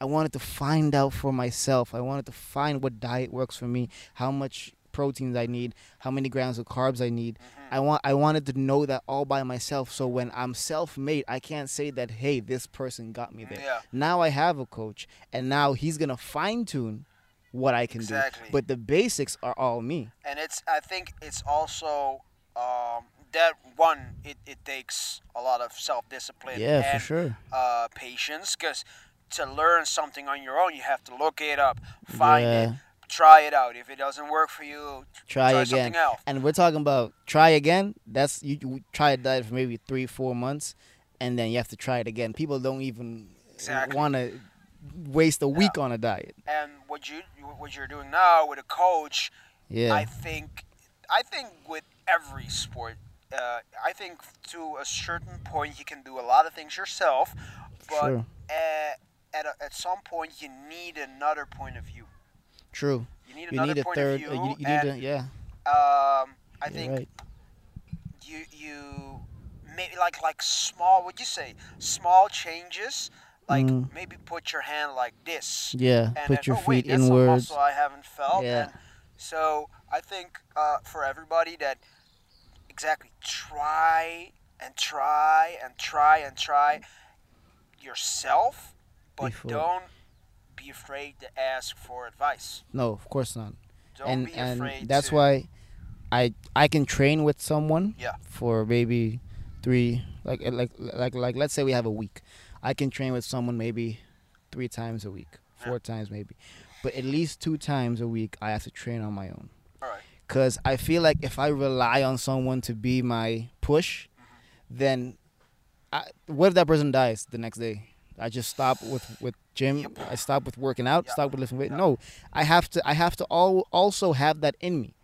I wanted to find out for myself. I wanted to find what diet works for me, how much proteins I need, how many grams of carbs I need. Mhm. I want I wanted to know that all by myself. So when I'm self-made, I can't say that hey, this person got me there. Yeah. Now I have a coach, and now he's gonna fine tune what I can Exactly. do. But the basics are all me. and it's I think it's also um, that one it, it takes a lot of self discipline Yeah, and for sure. uh, patience because to learn something on your own you have to look it up, find it, Yeah. Try it out. If it doesn't work for you, Try, try again. something else. And we're talking about try again. That's you, you try a diet for maybe three, four months, and then you have to try it again. People don't even Exactly. want to waste a week on a diet. And what you what you're doing now with a coach, Yeah, I think I think with every sport. Uh, I think to a certain point you can do a lot of things yourself, but sure, at, at, a, at some point you need another point of view. True. You need You another need a point third. of view, uh, you, you need and to, yeah. um, I think right. you you maybe like like small. What you say? Small changes, like Mm. maybe put your hand like this, Yeah, and put then, your oh, wait, feet that's a inwards. muscle I haven't felt. Yeah. And so I think uh, for everybody that exactly try and try and try and try, yourself, but Before. don't be afraid to ask for advice. No, of course not. Don't and be and afraid. that's to, why I I can train with someone Yeah. for maybe three like like like like let's say we have a week. I can train with someone maybe three times a week, four times maybe, but at least two times a week I have to train on my own. All right. Cause I feel like if I rely on someone to be my push, Mm-hmm. then I, what if that person dies the next day? I just stop with with gym. I stop with working out. Stop with lifting weight. No, I have to. I have to all also have that in me.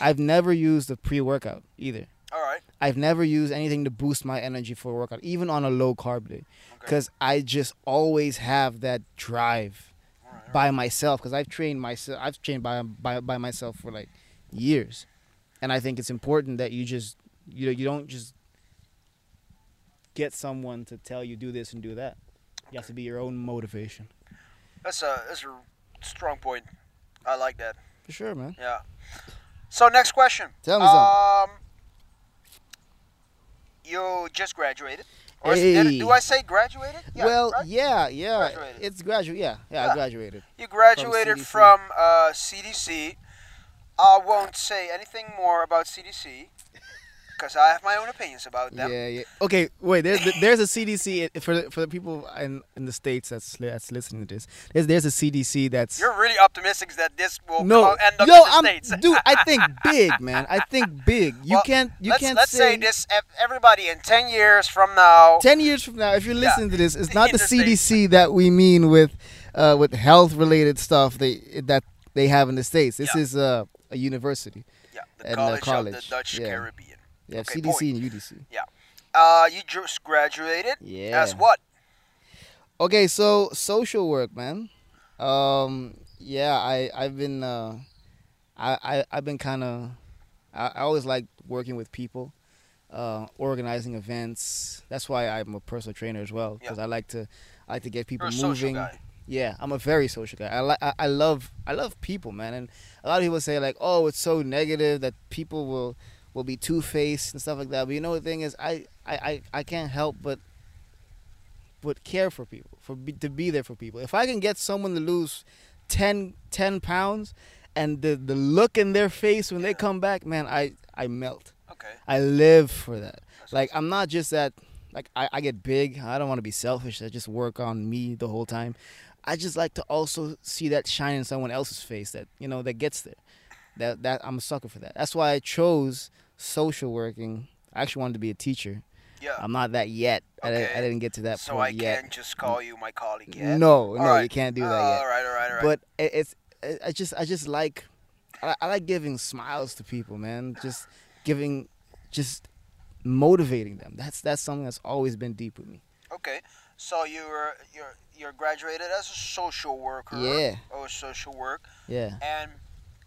I've never used a pre workout either. All right. I've never used anything to boost my energy for a workout, even on a low carb day, Okay. because I just always have that drive All right. by myself. Because I've trained myself. I've trained by, by by myself for like years, and I think it's important that you just you know you don't just get someone to tell you do this and do that. You have to be your own motivation. That's a that's a strong point. I like that. For sure, man. Yeah. So next question. Tell me something. Um, you just graduated. Or did- do I say graduated? Yeah, well, right? yeah, yeah. Graduated. It's graduate. Yeah, yeah, Yeah. I graduated. You graduated CDC. from uh, CDC. I won't say anything more about CDC because I have my own opinions about them. Yeah, yeah. Okay, wait. There's there's a CDC for the, for the people in in the states that's that's listening to this. There's there's a CDC that's You're really optimistic that this will no. come, end up Yo, in the I'm states. dude. I think big, man. I think big. You Well, can't you let's, can't let's say, say this. Everybody in ten years from now. ten years from now, if you're Yeah. listening to this, it's not the the States. CDC that we mean with uh, with health related stuff they that they have in the states. This Yeah. is uh, a university. yeah, the and, uh, college, of the Dutch yeah. Caribbean. Yeah, Okay, CDC point. and UDC. Yeah. Uh, you just graduated. Yeah. As what? Okay, so social work, man. Um, yeah, I I've been uh, I I I've been kind of I, I always like working with people, uh, organizing events. That's why I'm a personal trainer as well because I like to I like to get people You're a social moving. guy. Yeah, I'm a very social guy. I like I, I love I love people, man. And a lot of people say like, "Oh, it's so negative that people will will be two faced and stuff like that." But you know the thing is, I I, I, I can't help but but care for people, for be, to be there for people. If I can get someone to lose 10, 10 pounds, and the the look in their face when they come back, man, I I melt. Okay. I live for that. That's Like. I'm not just that. Like I, I get big. I don't want to be selfish. I just work on me the whole time. I just like to also see that shine in someone else's face. That you know that gets there. That that I'm a sucker for that. That's why I chose social working. I actually wanted to be a teacher. yeah. I'm not that yet. I, didn't, I didn't get to that so I point yet. can't just call you my colleague yet. No, no, All right. you can't do that oh, All yet. right, all right, all right. But it, it's I I just I just like I, I like giving smiles to people, man. Just giving, just motivating them. That's that's something that's always been deep with me. okay. So you're you're you're graduated as a social worker. Yeah. Or social work, Yeah. and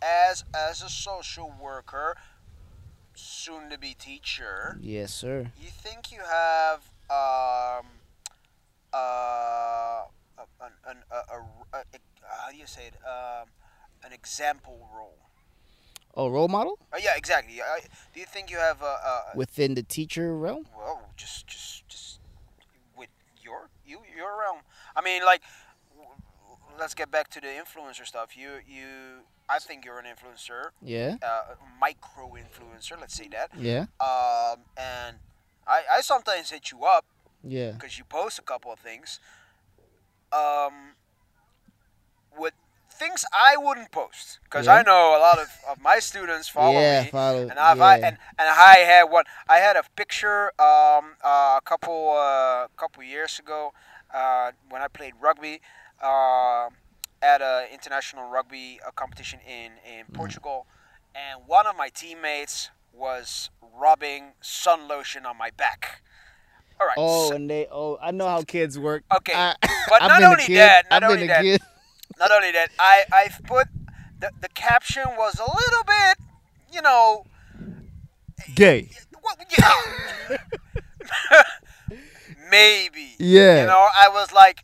as as a social worker, soon to be teacher. Yes, sir. You think you have um uh an, an, a, a, a, a how do you say it um an example role? Oh, role model Uh, yeah, exactly. I, do you think you have a, a within the teacher realm. well just just just with your you your realm? I mean, like w- let's get back to the influencer stuff. You you I think you're an influencer, Yeah. uh, micro influencer. Let's say that. Yeah. Um, and I I sometimes hit you up Yeah. because you post a couple of things. Um, with things I wouldn't post because Yeah. I know a lot of, of my students follow yeah. me. Follow. And I've, yeah. I, and and I had one. I had a picture um, uh, a couple uh, couple years ago uh, when I played rugby uh, at a international rugby uh, competition in in Mm-hmm. Portugal, and one of my teammates was rubbing sun lotion on my back. All right. oh, so- and they. Oh, I know how kids work. Okay, I, but not only that, not I've only that. not only that, I I've put the the caption was a little bit, you know, Gay. well, yeah. maybe. Yeah. You know, I was like,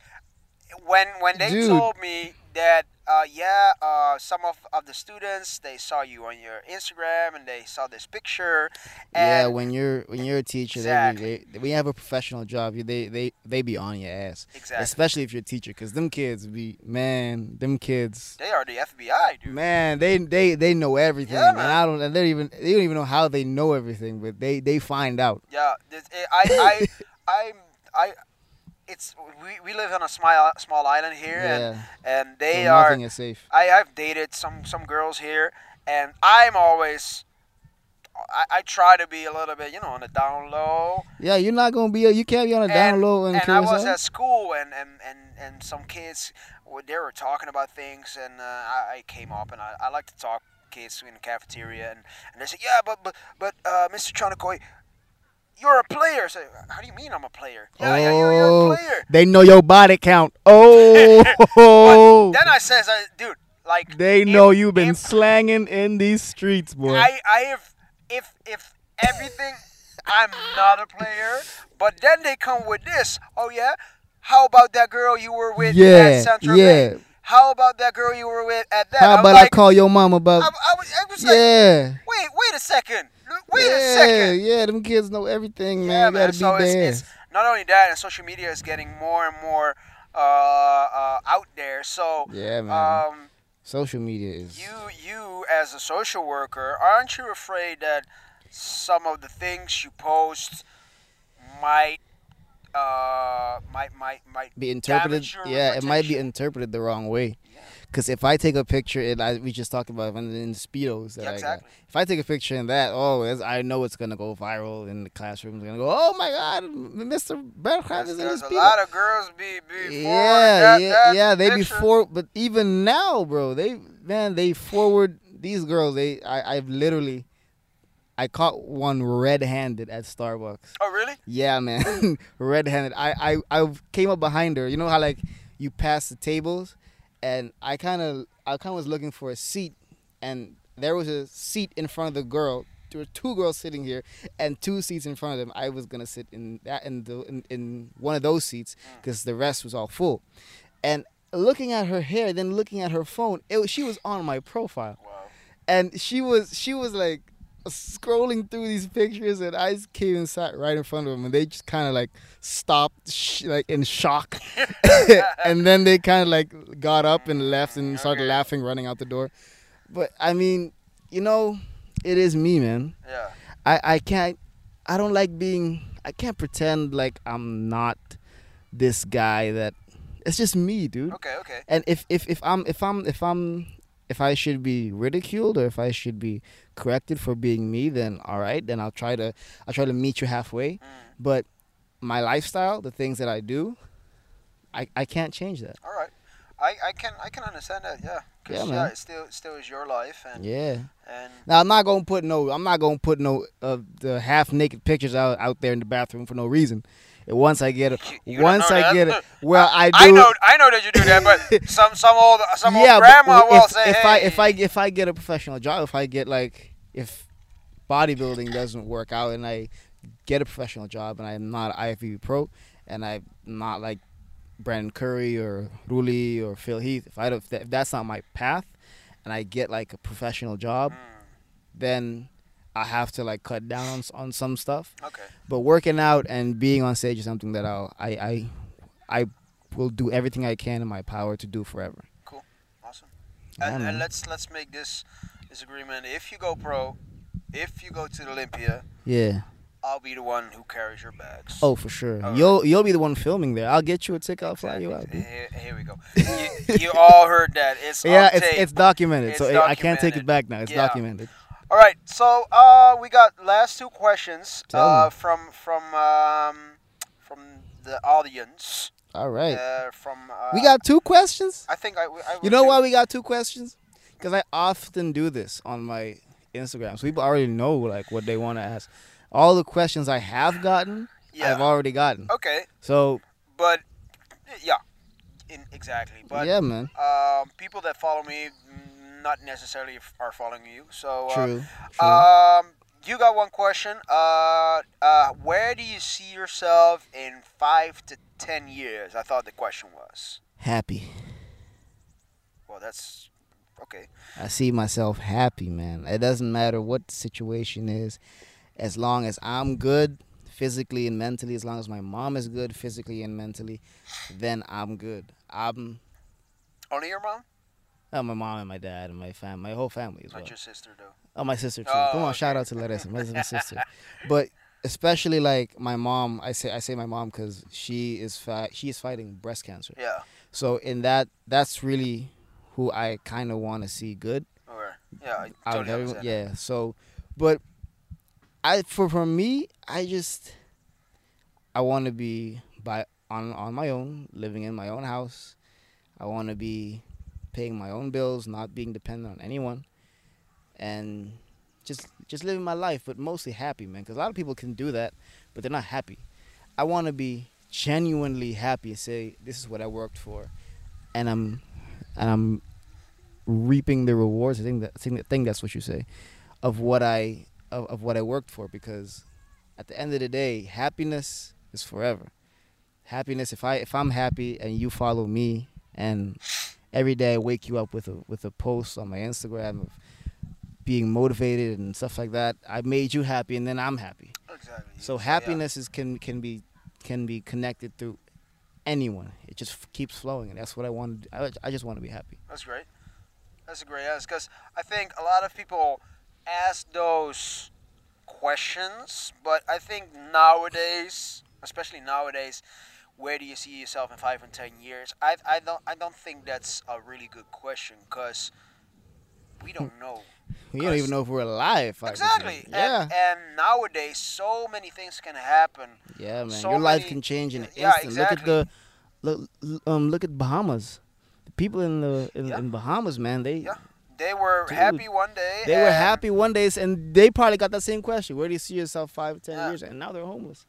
when when they Dude. told me that uh, yeah, uh, some of, of the students they saw you on your Instagram and they saw this picture. yeah, when you're when you're a teacher, Exactly. they, they when you have a professional job, they they they be on your ass, exactly, especially if you're a teacher, cause them kids be man, them kids. they are the FBI, dude. Man, they they they know everything, Yeah, and. I don't. And they don't even they don't even know how they know everything, but they they find out. Yeah, this, eh, I I I I. It's we, we live on a small small island here, and yeah, and they so are nothing is safe. I, I've dated some some girls here, and I'm always. I, I try to be a little bit, you know, on the down low. Yeah, you're not gonna be. You can't be on a down low and, and I was at school, and and and, and some kids, they were talking about things, and uh, I, I came up, and I, I like to talk kids in the cafeteria, and, and they said, yeah, but but but uh, Mr. Chanakoi, you're a player. I said, how do you mean I'm a player? Yeah, yeah, you're, you're Oh, a player. They know your body count. Oh, Then I says, I, dude, like they if- know you've been if slanging in these streets, boy. I, I have if if everything I'm not a player, but then they come with this. Oh yeah, how about that girl you were with yeah, at Central yeah. Bay? How about that girl you were with at that? How about I like, call your mom about? I, I was, I was like, yeah, wait, wait a second, wait yeah, a second. yeah. Them kids know everything, man. Yeah, man. So be it's, there. it's not only that, and social media is getting more and more uh, uh, out there. So yeah, man. um, Social media is. you you as a social worker aren't you afraid that some of the things you post might uh might might might be interpreted. Yeah, it might be interpreted the wrong way. Because if I take a picture, and I, we just talked about in, in the speedos that Yeah, I got. exactly. If I take a picture in that, oh, I know it's gonna go viral in the classroom. It's gonna go, oh my God, Mr. There's, is in there's the a lot of girls be before yeah, that, yeah, that yeah. They picture. before, but even now, bro, they man, they forward these girls. They, I, I've literally, I caught one red-handed at Starbucks. Oh really? Yeah, man, red-handed. I, I, I came up behind her. You know how like you pass the tables, and I kind of, I kind of was looking for a seat, and there was a seat in front of the girl. There were two girls sitting here, and two seats in front of them. I was gonna sit in that in the in, in one of those seats mm. because the rest was all full, and looking at her hair, then looking at her phone, it was, she was on my profile Wow. and she was she was like scrolling through these pictures and I just came and sat right in front of them and they just kind of like stopped sh- like in shock and then they kind of like got up and left and started Okay. laughing running out the door but I mean you know it is me man Yeah. I I can't I don't like being I can't pretend like I'm not this guy that it's just me dude Okay. Okay. and if if if I'm if I'm if I'm if I should be ridiculed or if I should be corrected for being me, then all right, then I'll try to I'll try to meet you halfway. Mm. But my lifestyle, the things that I do, I I can't change that. All right. I, I can I can understand that. Yeah. 'Cause, Yeah, yeah, man. it still still is your life and Yeah. and Now I'm not gonna put no I'm not gonna put no uh, the half naked pictures out out there in the bathroom for no reason. Once I get it, You- once I that. get it, well I do. I know I know that you do that, but some some old some yeah, old grandma w- will if, say, if hey, I if I if I get a professional job, if I get like if bodybuilding doesn't work out and I get a professional job and I'm not IFBB pro and I'm not like Brandon Curry or Ruli or Phil Heath, if I don't, if, if that's not my path and I get like a professional job, Mm, then I have to like cut down on, on some stuff. okay. But working out and being on stage is something that I'll, I I I will do everything I can in my power to do forever. Cool, awesome. And, and let's let's make this this agreement. If you go pro, if you go to Olympia, Yeah. I'll be the one who carries your bags. Oh, for sure. All right. You'll you'll be the one filming there. I'll get you a ticket. I'll fly you out. Here, here we go. you, you all heard that. It's Yeah, it's it's documented, It's so I I can't take it back now. It's Yeah. documented. All right, so uh, we got last two questions uh, from from um, from the audience. All right. Uh, from uh, we got two questions. I think I. I You know why we got two questions? Because I often do this on my Instagram, so people already know like what they want to ask. All the questions I have gotten, Yeah. I've already gotten. okay, So but yeah, in, exactly. But yeah, man. um, people that follow me, not necessarily are following you. So uh, True. True. Um, you got one question. Uh, uh, where do you see yourself in five to ten years? I thought the question was. Happy. Well, that's okay. I see myself happy, man. It doesn't matter what the situation is, as long as I'm good physically and mentally, as long as my mom is good physically and mentally, then I'm good. I'm Only your mom? Oh, my mom and my dad and my fam, my whole family as well. Not your sister, though. Oh, my sister too. Oh, Come on, oh, shout out to Larissa, my, my sister. But especially like my mom, I say I say my mom because she is fi- she is fighting breast cancer. Yeah. So in that, that's really who I kind of want to see good. Or yeah, I totally everyone. Yeah. So, but I for for me, I just I want to be by on on my own, living in my own house. I want to be paying my own bills, not being dependent on anyone, and just just living my life, but mostly happy, man. Because a lot of people can do that, but they're not happy. I want to be genuinely happy and say this is what I worked for, and I'm and I'm reaping the rewards. I think that I think, that's what you say of what I of, of what I worked for because at the end of the day, happiness is forever. Happiness if I if I'm happy and you follow me and every day I wake you up with a with a post on my Instagram of being motivated and stuff like that, I made you happy and then I'm happy. Exactly. So yeah. happiness is can can be can be connected through anyone. It just f- keeps flowing, and that's what I want. To. I, I just want to be happy. That's great. That's a great answer because I think a lot of people ask those questions, but I think nowadays, especially nowadays, where do you see yourself in five and ten years? I, I don't I don't think that's a really good question because we don't know. We don't even know if we're alive. five to ten. Exactly. Yeah. And, and nowadays, so many things can happen. yeah, man. so Your life many- can change in an Yeah, instant. Look at the look um look at Bahamas. The people in the in, Yeah. in Bahamas, man, they Yeah. They were Dude. happy one day. they were happy one day, and they probably got that same question: Where do you see yourself five, ten years? And now they're homeless.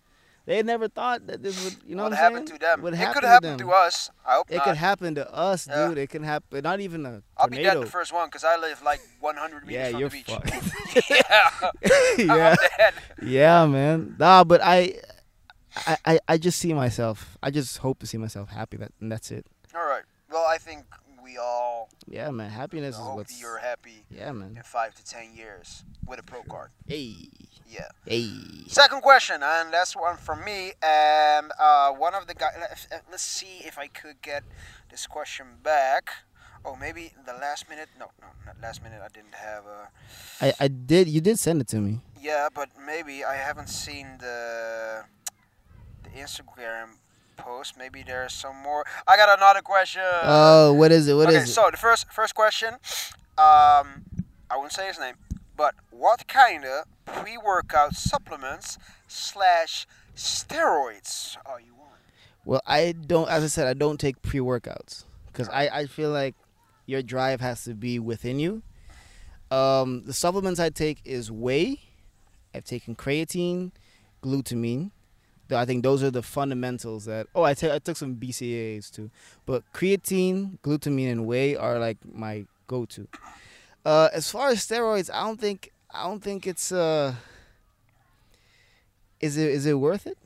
They never thought that this would, you know, what what, happened saying? to them? What it could happen to us. I hope It not. could happen to us, Yeah. dude. It can happen. Not even a I'll be dead tornado. the first one because I live like 100 meters yeah, from you're the beach. yeah, yeah, yeah, man. Nah, but I, I, I, I just see myself. I just hope to see myself happy. That and that's it. All right. Well, I think we all Yeah, man. Happiness is hope what's. you're happy Yeah, man. in five to ten years with a pro card. Hey, Yeah. hey. Second question, and that's one from me. And uh, one of the guys. Let's see if I could get this question back. Oh, maybe the last minute. No, no, not last minute. I didn't have a. I, I did. You did send it to me. Yeah, but maybe I haven't seen the the Instagram post. Maybe there's some more. I got another question. Oh, what is it? What is okay, it? so the first first question, um, I won't say his name, but what kind of pre-workout supplements slash steroids are you on? Well, I don't. As I said, I don't take pre workouts because I, I feel like your drive has to be within you. Um, the supplements I take is whey. I've taken creatine, glutamine. I think those are the fundamentals that. Oh, I ta- I took some BCAAs too, but creatine, glutamine, and whey are like my go-to. Uh, as far as steroids, I don't think I don't think it's uh. Is it is it worth it?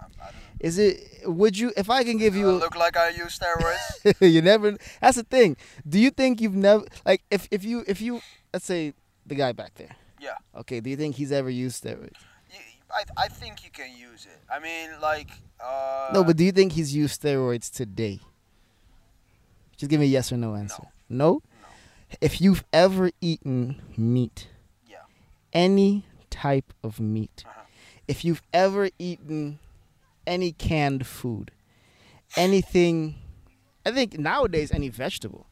I, I don't know. Is it? Would you? If I can give you, look like I use steroids? you never. That's the thing. Do you think you've never like if if you if you let's say the guy back there. Yeah. Okay. Do you think he's ever used steroids? I, I think you can use it. I mean, like. Uh, no, but do you think he's used steroids today? Just give me a yes or no answer. No. No. If you've ever eaten meat, Yeah. any type of meat, Uh-huh. if you've ever eaten any canned food, anything, I think nowadays any vegetable,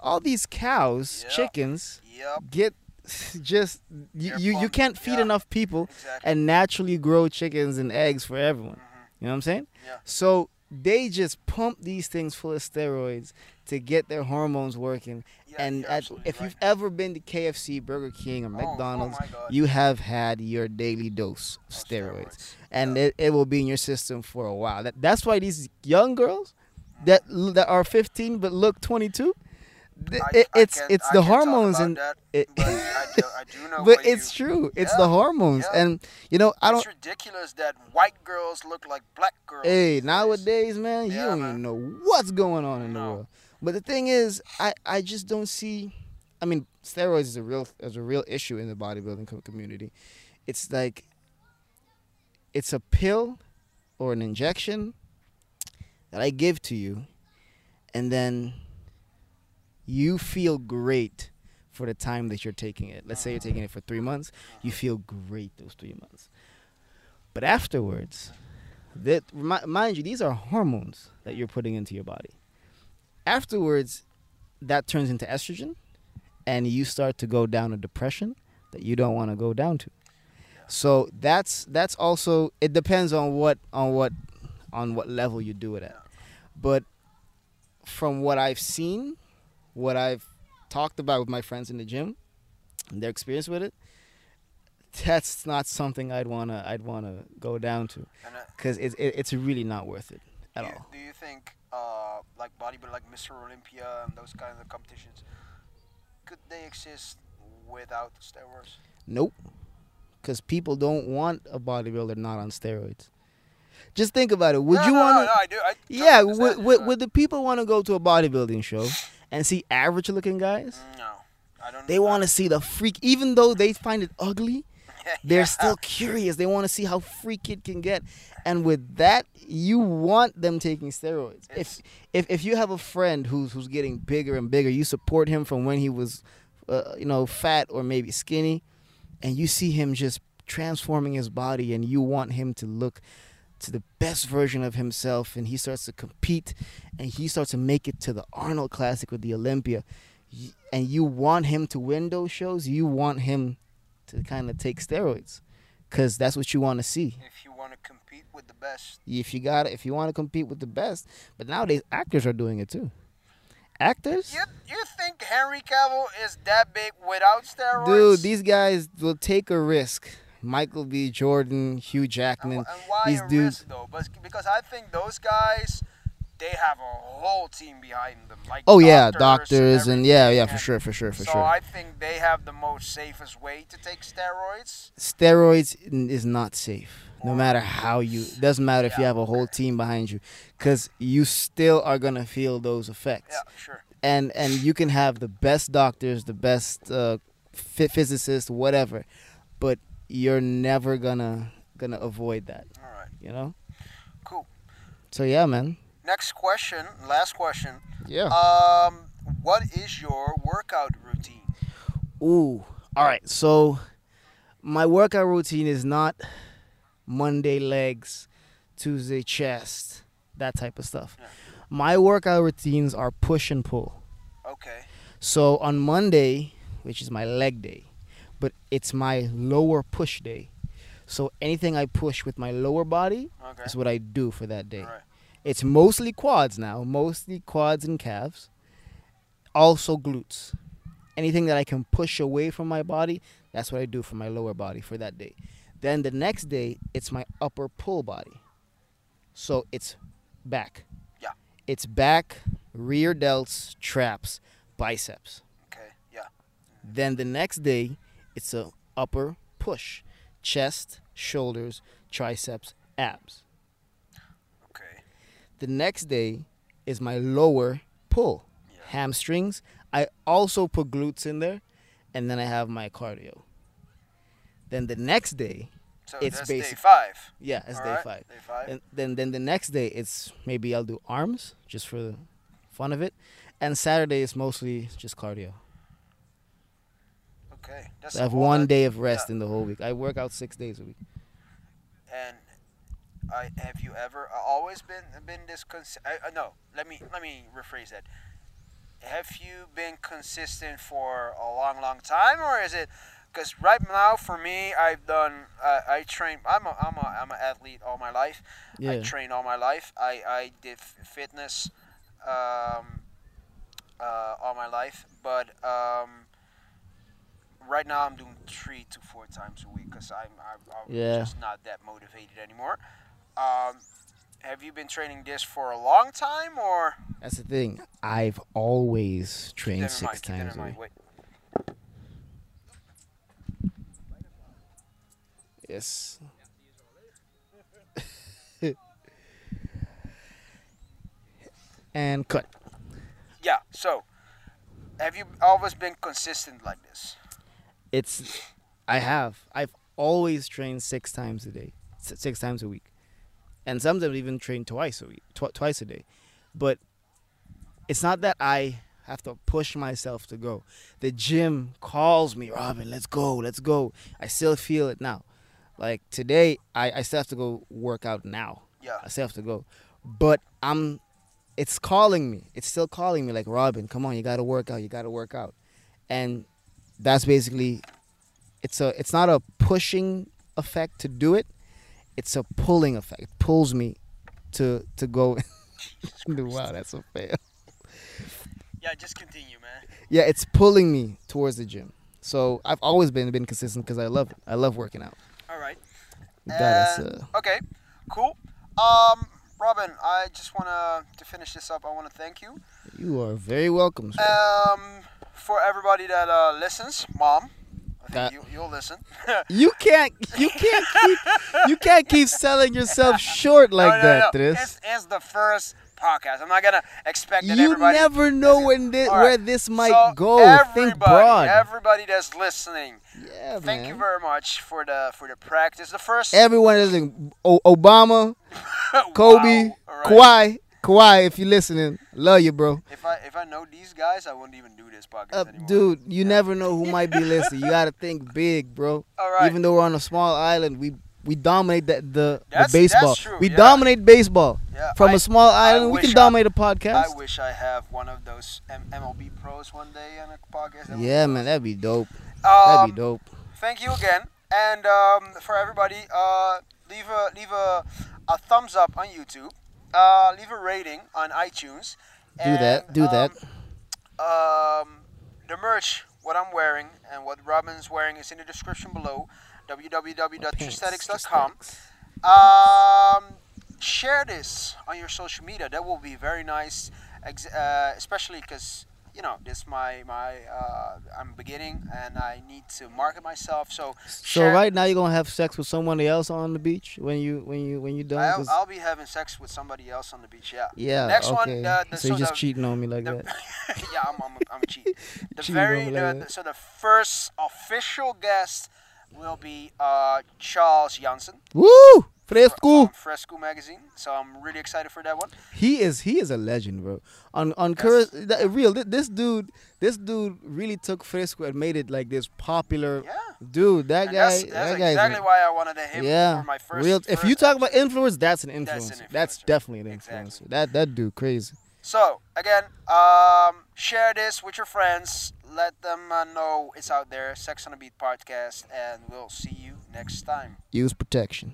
all these cows, Yeah. chickens Yep. get just you, They're you, you can't feed yeah. enough people Exactly. and naturally grow chickens and eggs for everyone. Mhm. You know what I'm saying? Yeah. So they just pump these things full of steroids to get their hormones working. Yeah, and at, if right. you've ever been to KFC, Burger King, or Oh, oh McDonald's, you have had your daily dose of Oh, steroids, and Yeah. it, it will be in your system for a while. That, that's why these young girls that that are 15 but look 22, th- I- it, I it's it's the hormones and that, it, but I do, I do know. but it's you, true. It's Yeah, the hormones, yeah. and you know I don't. It's ridiculous that white girls look like black girls. Hey, nowadays, man, you don't man. even know what's going on in the world. But the thing is, I, I just don't see. I mean, steroids is a real is a real issue in the bodybuilding community. It's like it's a pill or an injection that I give to you, and then you feel great for the time that you're taking it. Let's say you're taking it for three months, you feel great those three months. But afterwards, that mind you, these are hormones that you're putting into your body. Afterwards, that turns into estrogen, and you start to go down a depression that you don't want to go down to. So that's that's also it depends on what on what on what level you do it at. But from what I've seen, what I've talked about with my friends in the gym, and their experience with it, that's not something I'd wanna I'd wanna go down to because it's it, it's really not worth it at do you, all. do you think uh, like bodybuilding, like Mr. Olympia and those kinds of competitions, could they exist without steroids? Nope. Because people don't want a bodybuilder not on steroids. Just think about it. Would no, you no, want No, to? no, I do. I yeah. Would, would, would the people want to go to a bodybuilding show and see average-looking guys? No, I don't. They want to see the freak, even though they find it ugly. They're Yeah. still curious. They want to see how freak it can get. And with that, you want them taking steroids. It's- If if if you have a friend who's who's getting bigger and bigger, you support him from when he was, uh, you know, fat or maybe skinny, and you see him just transforming his body, and you want him to look to the best version of himself, and he starts to compete, and he starts to make it to the Arnold Classic with the Olympia, and you want him to win those shows. You want him to kind of take steroids, because that's what you want to see. If you want to compete with the best, If you got, it if you want to compete with the best, but nowadays actors are doing it too. Actors, you you think Henry Cavill is that big without steroids? dude, these guys will take a risk. Michael B. Jordan, Hugh Jackman, and why these dudes. risk though? Because I think those guys, they have a whole team behind them. Like Oh yeah, doctors doctors and yeah, yeah, for sure, for sure, for so sure. So I think they have the most safest way to take steroids. steroids is not safe no matter how you doesn't matter if you have a whole team behind you because you still are gonna feel those effects Yeah, sure. and and you can have the best doctors the best uh, phy- physicists whatever but you're never gonna gonna avoid that All right, you know cool. so yeah man Next question, last question. yeah Um, what is your workout routine? Ooh. All right. So my workout routine is not Monday legs, Tuesday chest, that type of stuff. Yeah. My workout routines are push and pull. Okay. So on Monday, which is my leg day, but it's my lower push day. So anything I push with my lower body Okay. is what I do for that day. Right. It's mostly quads now, mostly quads and calves. Also glutes. Anything that I can push away from my body, that's what I do for my lower body for that day. Then the next day, it's my upper pull body. So it's back. Yeah. It's back, rear delts, traps, biceps. Okay. Yeah. Then the next day, it's a upper push, chest, shoulders, triceps, abs. Okay. The next day is my lower pull, Yeah. hamstrings. I also put glutes in there, and then I have my cardio. Then the next day, So It's that's day five. yeah, it's All day right, five. Day five. And then then the next day, it's maybe I'll do arms just for the fun of it, and Saturday is mostly just cardio. Okay. That's So I have one that- day of rest yeah. in the whole week. I work out six days a week. And I have you ever always been been this cons- I, uh, no, let me let me rephrase that. Have you been consistent for a long, long time, or is it? Because right now, for me, I've done. Uh, I train. I'm a I'm a I'm an athlete all my life. I train all my life. I I did f- fitness, um, uh, all my life, but um. Right now, I'm doing three to four times a week because I'm, I'm, I'm Yeah. just not that motivated anymore. Um, have you been training this for a long time or? That's the thing. I've always trained six mind, times a week. Yes. and cut. yeah. So, have you always been consistent like this? It's I have. I've always trained six times a day, six times a week, and sometimes even train twice a week, tw- twice a day. But it's not that I have to push myself to go. The gym calls me, Robin, let's go, let's go. I still feel it now. Like today, I, I still have to go work out now. Yeah. I still have to go. But I'm it's calling me. It's still calling me like Robin, come on, you gotta work out, you gotta work out. And that's basically it's a it's not a pushing effect to do it. It's a pulling effect. It pulls me to to go wow, that's a fail. Yeah, just continue, man. Yeah, it's pulling me towards the gym. So I've always been been consistent because I love it. I love working out. All right. That is And- uh, Okay, cool. Um, Robin, I just wanna to finish this up. I wanna thank you. you are very welcome. Sir. Um, for everybody that uh, listens, mom, I think Uh, you you'll listen. you can't you can't keep you can't keep selling yourself short like no, no, that, no. It's, it's the first podcast. I'm not gonna expect that You everybody. never know when thi- All right. where this might so go. Everybody, Think broad. everybody that's listening, yeah, thank man. you very much for the for the practice. The first Everyone is in Obama, Kobe, Wow. Right. Kawhi, Kawhi. If you're listening, love you, bro. If I if I know these guys, I wouldn't even do this podcast Uh, anymore. dude, you never know who might be listening. You gotta think big, bro. All right. Even though we're on a small island, we we dominate the the, the baseball. that's true, we yeah. dominate baseball yeah, from I, a small island. We can dominate a I podcast. I wish I have one of those M- MLB pros one day on a podcast. Would Yeah, be man, that'd be dope. awesome. That'd Um, be dope. thank you again, and um, for everybody, uh, leave a leave a, a thumbs up on YouTube. Uh, leave a rating on iTunes. Do that. and, Do that. Um, um, the merch, what I'm wearing, and what Robin's wearing is in the description below. www.trustatics.com. Um, share this on your social media. That will be very nice, ex- uh, especially because you know this my my uh, I'm beginning and I need to market myself. So So share- right now you're gonna have sex with someone else on the beach when you when you when you done. I'll, I'll be having sex with somebody else on the beach. Yeah. yeah. next one, okay. the- the- so you're just the- cheating on me like The, that. yeah, I'm, I'm, I'm a cheat. The Cheating very like the- that. so the first official guest will be uh, Charles Janssen Woo! Fr- Fresco. from Fresco magazine. So I'm really excited for that one. He is he is a legend, bro. On on Yes. That, real thi- this dude this dude really took Fresco and made it like this popular Yeah. dude. That And guy that's, that that's guy's exactly why I wanted him yeah. for my first. real. If you talk about influence, that's an That's influencer. an That's, definitely an Exactly. That that dude crazy. So again, um, share this with your friends. Let them uh, know it's out there. Sex on the Beach podcast, and we'll see you next time. Use protection.